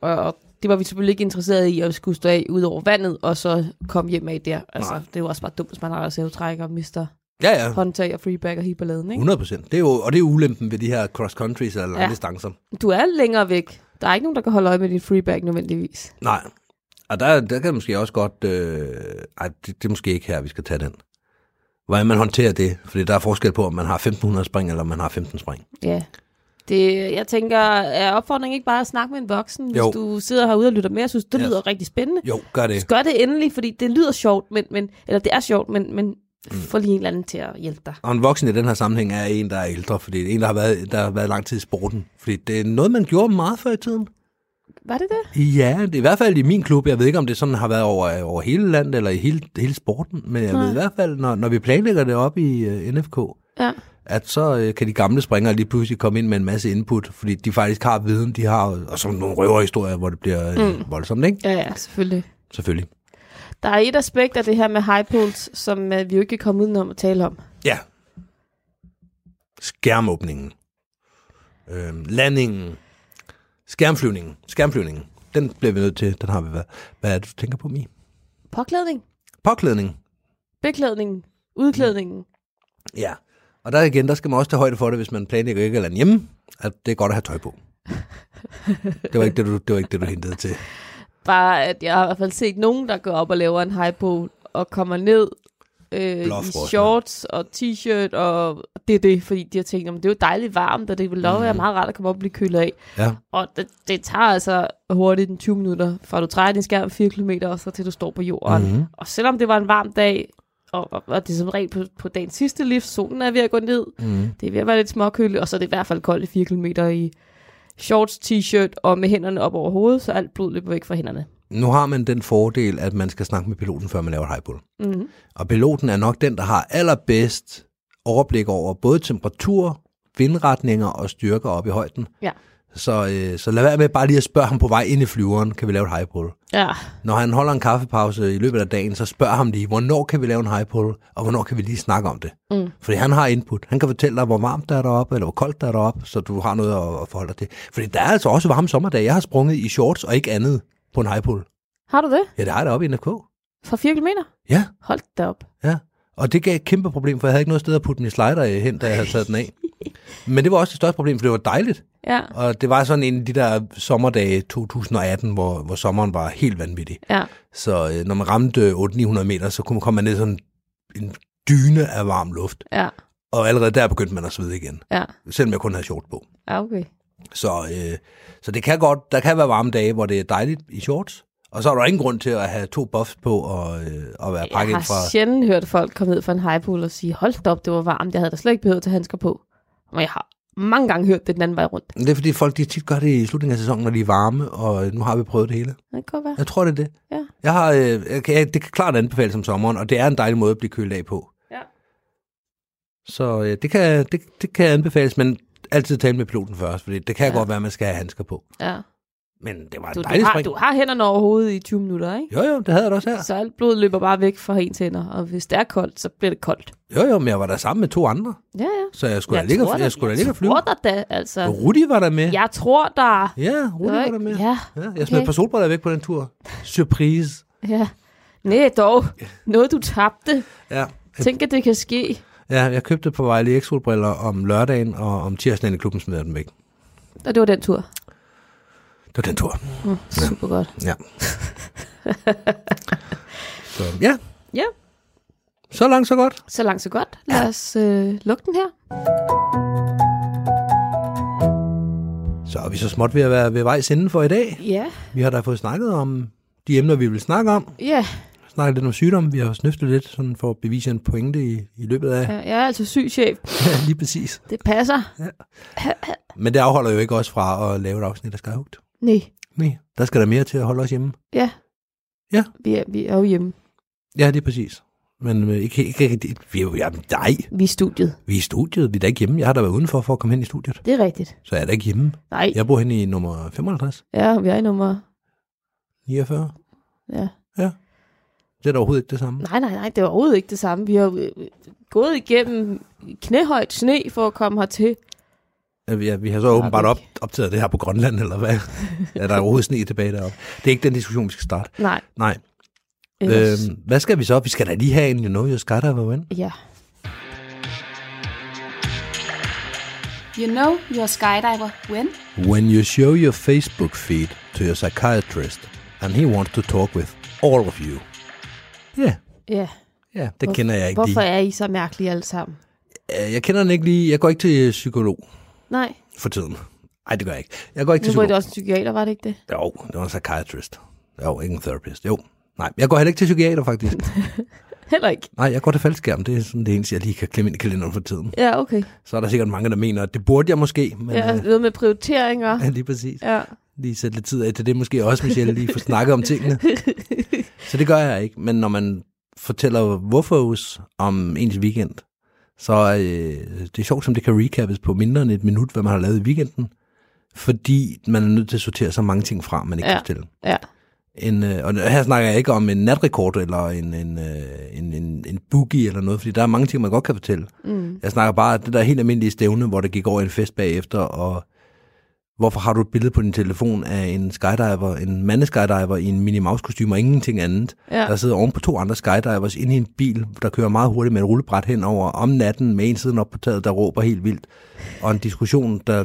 Og, og det var vi selvfølgelig ikke interesseret i, at skulle stå af ud over vandet, og så komme hjem af der. Altså, Nej. det er jo også bare dumt, hvis man har sævtræk og mister Ja, ja. håndtag og freeback og hiberladen, ikke? 100 procent. Det er jo, og det er ulempen ved de her cross countries eller lange Ja. distancer. Du er længere væk. Der er ikke nogen, der kan holde øje med din freeback nødvendigvis. Nej. Og der, der kan måske også godt... Øh, ej, det, det er måske ikke her, vi skal tage den. Hvordan man håndterer det. Fordi der er forskel på, om man har 1500 spring, eller om man har 15 spring. Ja. Det, jeg tænker, er opfordringen ikke bare at snakke med en voksen, hvis Jo. du sidder herude og lytter med og synes, det Ja. lyder rigtig spændende? Jo, gør det. Så gør det endelig, fordi det lyder sjovt, men, men, eller det er sjovt, men, men mm. få lige en eller anden til at hjælpe dig. Og en voksen i den her sammenhæng er en, der er ældre, fordi det er en, der har været, der har været lang tid i sporten. Fordi det er noget, man gjorde meget før i tiden. Var det det? Ja, det er i hvert fald i min klub. Jeg ved ikke, om det sådan har været over, over hele landet eller i hele, hele sporten. Men jeg Nej. ved i hvert fald, når, når vi planlægger det op i uh, NFK, Ja. At så øh, kan de gamle springere lige pludselig komme ind med en masse input, fordi de faktisk har viden, de har, og så nogle røverhistorier, hvor det bliver øh, Mm. voldsomt, ikke? Ja, ja, selvfølgelig. Selvfølgelig. Der er et aspekt af det her med high pools, som uh, vi jo ikke kan komme udenom at tale om. Ja. Skærmåbningen. Øhm, landingen. Skærmflyvningen. Skærmflyvningen. Den bliver vi nødt til. Den har vi været. Hvad er det, du tænker på, Mi? Påklædning, Påklædning. beklædning, udklædningen. Ja. Og der igen, der skal man også tage højde for det, hvis man planlægger ikke lande hjemme, at det er godt at have tøj på. det var ikke det, du, det, var ikke det, du hentede til. Bare at jeg har i hvert fald set nogen, der går op og laver en high pool og kommer ned øh, i shorts og t-shirt, og det er det, fordi de har tænkt, "Jamen, det er jo dejligt varmt, og det vil lov være Mhm. meget rart at komme op og blive kølet af. Ja. Og det, det tager altså hurtigt en 20 minutter, fra du træder din skærm 4 km, og så til du står på jorden. Mhm. Og selvom det var en varm dag, og, og, og det er som regel på, på dagens sidste lift, solen er ved at gå ned, Mm. det er ved at være lidt småkøligt, og så er det i hvert fald koldt i 4 km i shorts, t-shirt og med hænderne op over hovedet, så alt blod løber væk fra hænderne. Nu har man den fordel, at man skal snakke med piloten, før man laver et highball. Mm. Og piloten er nok den, der har allerbedst overblik over både temperatur, vindretninger og styrker op i højden. Ja. Så, øh, så lad være med bare lige at spørge ham på vej ind i flyveren, kan vi lave et highball? Ja. Når han holder en kaffepause i løbet af dagen, så spørg ham lige, hvornår kan vi lave en highball, og hvornår kan vi lige snakke om det? Mm. Fordi han har input. Han kan fortælle dig, hvor varmt der er deroppe, eller hvor koldt der er deroppe, så du har noget at- at forholde dig til. Fordi der er altså også varme sommerdage. Jeg har sprunget i shorts og ikke andet på en highball. Har du det? Ja, det har jeg deroppe i NFK. Fra 4 km? Ja, Hold da op. ja. Og det gav et kæmpe problem, for jeg havde ikke noget sted at putte min slider hen, da jeg havde taget den af. Men det var også det største problem, for det var dejligt. Ja. Og det var sådan en af de der sommerdage 2018, hvor, hvor sommeren var helt vanvittig. Ja. Så øh, når man ramte 800-900 meter, så kunne man komme ned sådan en dyne af varm luft. Ja. Og allerede der begyndte man at svede igen, Ja. selvom jeg kun havde shorts på. Ja, okay. Så, øh, så det kan godt, der kan være varme dage, hvor det er dejligt i shorts. Og så er der ingen grund til at have to buffs på og, øh, og være Jeg pakket har ind fra... sjældent hørt folk komme ned fra en highpool og sige, hold op, det var varmt. Jeg havde da slet ikke behøvet at tage handsker på. Men jeg har mange gange hørt det den anden vej rundt. Det er fordi folk de tit gør det i slutningen af sæsonen, når de er varme, og nu har vi prøvet det hele. Det kan være. Jeg tror, det er det. Ja. Jeg har, øh, jeg kan, det kan klart anbefales om sommeren, og det er en dejlig måde at blive kølet af på. Ja. Så øh, det, kan, det, det kan anbefales, men altid tale med piloten først, fordi det kan ja. godt være, at man skal have handsker på. Ja. Men det var Du, en du, dejlig har, spring. du har hænderne over hovedet i 20 minutter, ikke? Jo, jo, det havde jeg da også her. Så alt blod løber bare væk fra ens hænder, og hvis det er koldt, så bliver det koldt. Jo, jo, men jeg var der sammen med to andre, Ja, ja. så jeg skulle da ligge, og- jeg skulle da ligge og flyve. Jeg tror da, altså. Rudi var der med. Jeg tror der. Ja, Rudi var der med. Ja, Ja, jeg okay. smed et par solbriller væk på den tur. Surprise. ja. Nej, dog. Noget, du tabte. Ja. Tænk, at det kan ske. ja, jeg købte på Vejle X solbriller om lørdagen, og om tirsdagen i klubben smed jeg dem væk. Og det var den tur. Det var den tur. Mm, super godt. Ja. så, ja. Ja. Så langt, så godt. Så langt, så godt. Lad os øh, lukke den her. Så er vi så småt ved at være ved vejs ende for i dag. Ja. Vi har da fået snakket om de emner, vi vil snakke om. Ja, Snakket lidt om sygdom. Vi har snøftet lidt sådan for at bevise en pointe i, i løbet af. jeg er altså syg chef. Ja, lige præcis. Det passer. Men det afholder jo ikke os fra at lave et afsnit af Skyhugt. Nej. Nej, der skal der mere til at holde os hjemme. Ja. Ja. Vi er, vi er jo hjemme. Ja, det er præcis. Men øh, ikke, ikke, ikke, vi er jo, ja, nej, Vi er i studiet. vi er i studiet. Vi er da ikke hjemme. Jeg har da været udenfor for at komme hen i studiet. Det er rigtigt. Så jeg er da ikke hjemme. Nej. Jeg bor henne i nummer 55, Ja, vi er i nummer... 49. Ja. Det er da overhovedet ikke det samme. Nej, nej, nej, det er overhovedet ikke det samme. Vi har jo, øh, gået igennem knæhøjt sne for at komme hertil. Ja, vi, ja, vi har så åbenbart op, optaget det her på Grønland, eller hvad? er der overhovedet sne tilbage deroppe? Det er ikke den diskussion, vi skal starte. Nej. Nej. Ellers, Øhm, hvad skal vi så? Vi skal da lige have en, you know, your skydiver win. ja. You know you're a skydiver when? When you show your Facebook feed to your psychiatrist, and he wants to talk with all of you. Ja, yeah, Ja. ja, det Hvor- kender jeg ikke Hvorfor lige. er I så mærkelige alle sammen? Øh, Jeg kender den ikke lige. Jeg går ikke til psykolog Nej, for tiden. Nej, det gør jeg ikke. Jeg går ikke til nu var psykolog. det også en psykiater, var det ikke det? Jo, det var en psychiatrist. Jo, ikke en therapist. Jo. Nej, jeg går heller ikke til psykiater, faktisk. Heller ikke. Nej, jeg går til faldskærm. Det er sådan det eneste, jeg lige kan klemme ind i kalenderen for tiden. Ja, okay. Så er der sikkert mange, der mener, at det burde jeg måske. Men, Ja, øh, noget med prioriteringer. ja, lige præcis. Ja. Lige sætte lidt tid af til det måske også, Michelle, lige få snakket om tingene. Så det gør jeg ikke. Men når man fortæller hvorfor om ens weekend, så øh, det er sjovt, som det kan recappes på mindre end et minut, hvad man har lavet i weekenden. Fordi man er nødt til at sortere så mange ting fra, man ikke Ja. kan fortælle. Ja. En, øh, og her snakker jeg ikke om en natrekord eller en, en, øh, en, en, en boogie eller noget, fordi der er mange ting, man godt kan fortælle. Mm. Jeg snakker bare det der helt almindelige stævne, hvor der gik over en fest bagefter, og hvorfor har du et billede på din telefon af en skydiver, en mandeskydiver i en Minnie Mouse kostume og ingenting andet, Ja. der sidder oven på to andre skydivers inde i en bil, der kører meget hurtigt med et rullebræt henover om natten med en siden op på taget, der råber helt vildt, og en diskussion, der,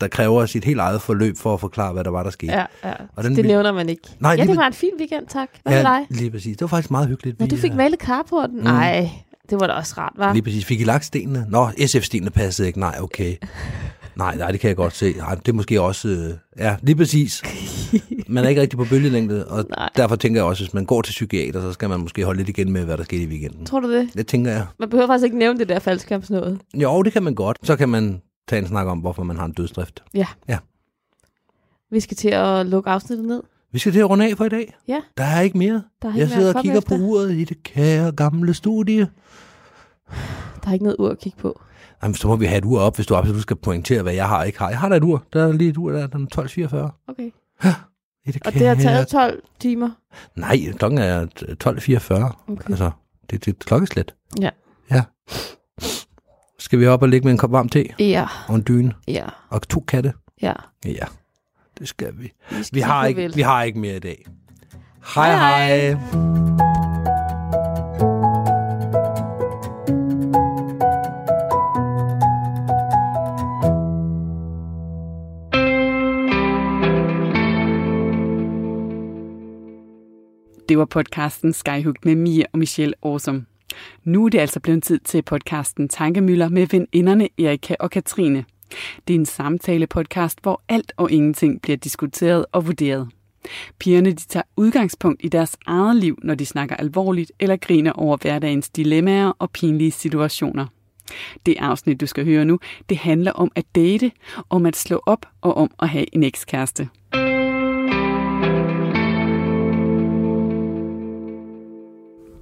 der kræver sit helt eget forløb for at forklare, hvad der var, der skete. Ja, ja. Og den det nævner man ikke. Nej, ja, det var en fin weekend, tak. Hvad med dig? lige præcis. Det var faktisk meget hyggeligt. Vi, du fik øh, malet carporten? Mm. Nej, det var da også rart, var. Lige præcis. Fik I lagt stenene? Nå, SF-stenene passede ikke. Nej, okay. Nej, nej, det kan jeg godt se. Nej, det er måske også... Øh, ja, lige præcis. Man er ikke rigtig på bølgelængde, og Nej. derfor tænker jeg også, hvis man går til psykiater, så skal man måske holde lidt igen med, hvad der skete i weekenden. Tror du det? Det tænker jeg. Man behøver faktisk ikke nævne det der faldskærmsnået. Jo, det kan man godt. Så kan man tage en snak om, hvorfor man har en dødsdrift. Ja. Ja. Vi skal til at lukke afsnittet ned. Vi skal til at runde af for i dag. Ja. Der er ikke mere. Der er Jeg ikke mere sidder og kigger efter. på uret i det kære gamle studie. Der er ikke noget ur at kigge på. Jamen, så må vi have et ur op, hvis du absolut skal pointere, hvad jeg har og ikke har. Jeg har da et ur. Der er lige et ur der, den er 12.44. Okay. I det Og det har taget 12 timer. Nej, klokken er 12.44. Okay. Altså, det, det er klokkeslæt. Ja. Ja. Skal vi op og ligge med en kop varm te Ja, og en dyne ja, og to katte? ja. Ja, det skal vi. skal Vi har, ikke, vi har ikke mere i dag. Hej Hej, hej. Det var podcasten Skyhook med Mia og Michelle Awesome. Nu er det altså blevet tid til podcasten Tankemøller med veninderne Erika og Katrine. Det er en samtale-podcast, hvor alt og ingenting bliver diskuteret og vurderet. Pigerne de tager udgangspunkt i deres eget liv, når de snakker alvorligt eller griner over hverdagens dilemmaer og pinlige situationer. Det afsnit, du skal høre nu, det handler om at date, om at slå op og om at have en ekskæreste.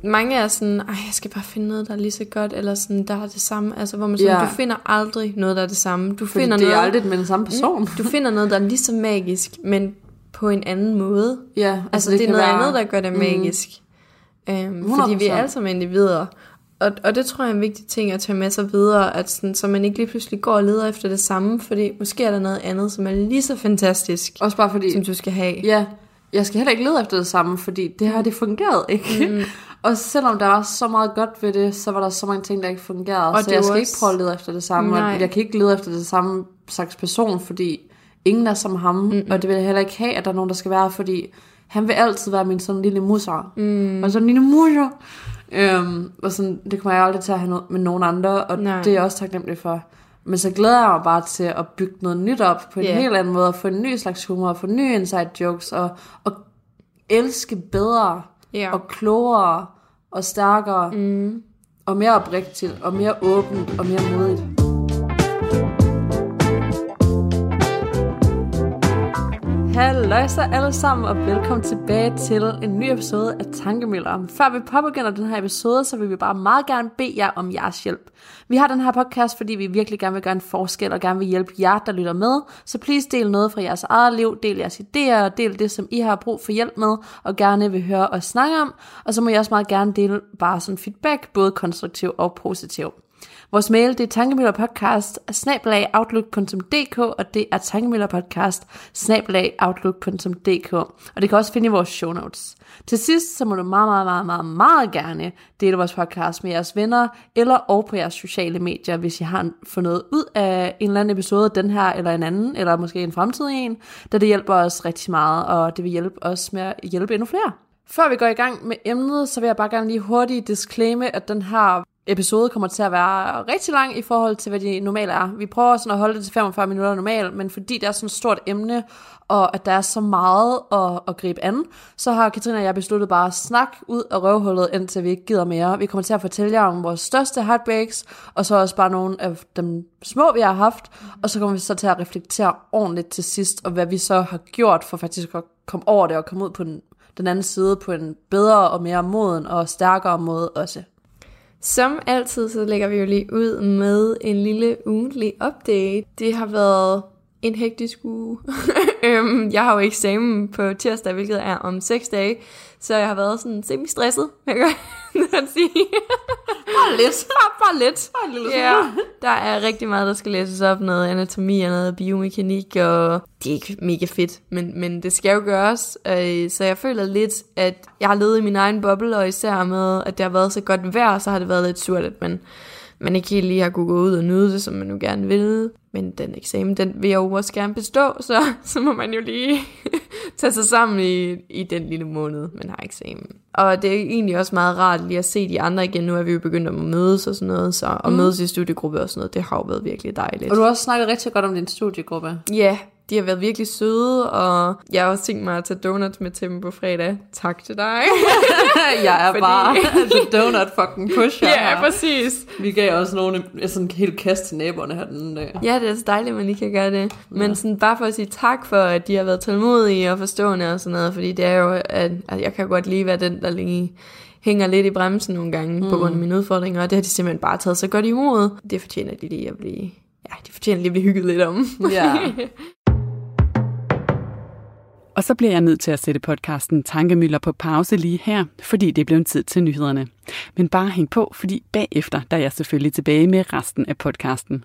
Mange er sådan, ej, jeg skal bare finde noget, der er lige så godt, eller sådan, der er det samme. Altså, hvor man sådan, Ja. du finder aldrig noget, der er det samme. Du Fordi finder det er noget, aldrig med den samme person. du finder noget, der er lige så magisk, men på en anden måde. Ja, altså, Altså, det, det er noget være, andet, der gør det magisk. Øhm, fordi vi er 100%. alle sammen individer. Og, og det tror jeg er en vigtig ting at tage med sig videre, at sådan, så man ikke lige pludselig går og leder efter det samme, fordi måske er der noget andet, som er lige så fantastisk, Også bare fordi, som du skal have. ja, jeg skal heller ikke lede efter det samme, fordi det har det fungeret ikke. Mm. Og selvom der var så meget godt ved det, så var der så mange ting, der ikke fungerede. Og så jeg skal også- ikke prøve at lede efter det samme. Nej. Jeg kan ikke lede efter det samme slags person, fordi ingen er som ham. Mm. Og det vil jeg heller ikke have, at der er nogen, der skal være, fordi han vil altid være min sådan lille musser. Mm. Og sådan en lille musser. Øhm, og sådan, det kommer jeg aldrig til at have med nogen andre, og Nej. det er jeg også taknemmelig for. Men så glæder jeg mig bare til at bygge noget nyt op på en Ja. helt anden måde, og få en ny slags humor, og få nye inside jokes, og, og elske bedre, Ja. og klogere, og stærkere, mm. og mere oprigtigt, og mere åbent, og mere modigt. Halløjsa alle sammen, og velkommen tilbage til en ny episode af Tankemøller. Før vi påbegynder den her episode, så vil vi bare meget gerne bede jer om jeres hjælp. Vi har den her podcast, fordi vi virkelig gerne vil gøre en forskel, og gerne vil hjælpe jer, der lytter med. Så please del noget fra jeres eget liv, del jeres idéer, og del det, som I har brug for hjælp med, og gerne vil høre og snakke om. Og så må I også meget gerne dele bare sådan feedback, både konstruktiv og positiv. Vores mail det er tankemøllerpodcast outlook.dk og det er tankemøllerpodcast outlook.dk og det kan også finde i vores show notes. Til sidst så må du meget, meget, meget, meget, meget gerne dele vores podcast med jeres venner eller og på jeres sociale medier, hvis I har fået noget ud af en eller anden episode, den her eller en anden, eller måske en fremtidig en, da det hjælper os rigtig meget, og det vil hjælpe os med at hjælpe endnu flere. Før vi går i gang med emnet, så vil jeg bare gerne lige hurtigt disclaimer, at den her episode kommer til at være rigtig lang i forhold til, hvad de normalt er. Vi prøver sådan at holde det til 45 minutter normalt, men fordi det er sådan et stort emne, og at der er så meget at, at gribe an, så har Katrine og jeg besluttet bare at snakke ud af røvhullet, indtil vi ikke gider mere. Vi kommer til at fortælle jer om vores største heartbreaks, og så også bare nogle af dem små, vi har haft, og så kommer vi så til at reflektere ordentligt til sidst, og hvad vi så har gjort for faktisk at komme over det og komme ud på den, den anden side på en bedre og mere moden og stærkere måde også. Som altid, så lægger vi jo lige ud med en lille ugentlig update. Det har været en hektisk uge. Øhm, jeg har jo eksamen på tirsdag, hvilket er om 6 dage, så jeg har været sådan semi-stresset, jeg godt sige. bare lidt. Bare, bare lidt. Bare lille ja, der er rigtig meget, der skal læses op. Noget anatomi og noget biomekanik, og det er ikke mega fedt, men, men det skal jo gøres. Øh, så jeg føler lidt, at jeg har levet i min egen boble, og især med, at det har været så godt vejr, så har det været lidt surt, at man, man ikke helt lige har kunne gå ud og nyde det, som man nu gerne vil. Men den eksamen, den vil jeg jo også gerne bestå, så, så må man jo lige tage sig sammen i, i den lille måned, man har eksamen. Og det er egentlig også meget rart lige at se de andre igen. Nu er vi jo begyndt at mødes og sådan noget, så at mødes i studiegruppe og sådan noget, det har jo været virkelig dejligt. Og du har også snakket rigtig godt om din studiegruppe. Ja, de har været virkelig søde, og jeg har også tænkt mig at tage donuts med til dem på fredag. Tak til dig. jeg er Fordi- bare the donut fucking pusher ja, her. præcis. Vi gav også nogle, sådan en helt kast til naboerne her den dag. Ja, det er så dejligt, at man lige kan gøre det. Men sådan, bare for at sige tak for, at de har været tålmodige og forstående og sådan noget, fordi det er jo, at, at jeg kan godt lige være den, der lige hænger lidt i bremsen nogle gange mm. på grund af mine udfordringer, og det har de simpelthen bare taget så godt imod. Det fortjener de lige at blive, ja, de fortjener lige at blive hygget lidt om. Ja. Og så bliver jeg nødt til at sætte podcasten Tankemøller på pause lige her, fordi det blev en tid til nyhederne. Men bare hæng på, fordi bagefter der er jeg selvfølgelig tilbage med resten af podcasten.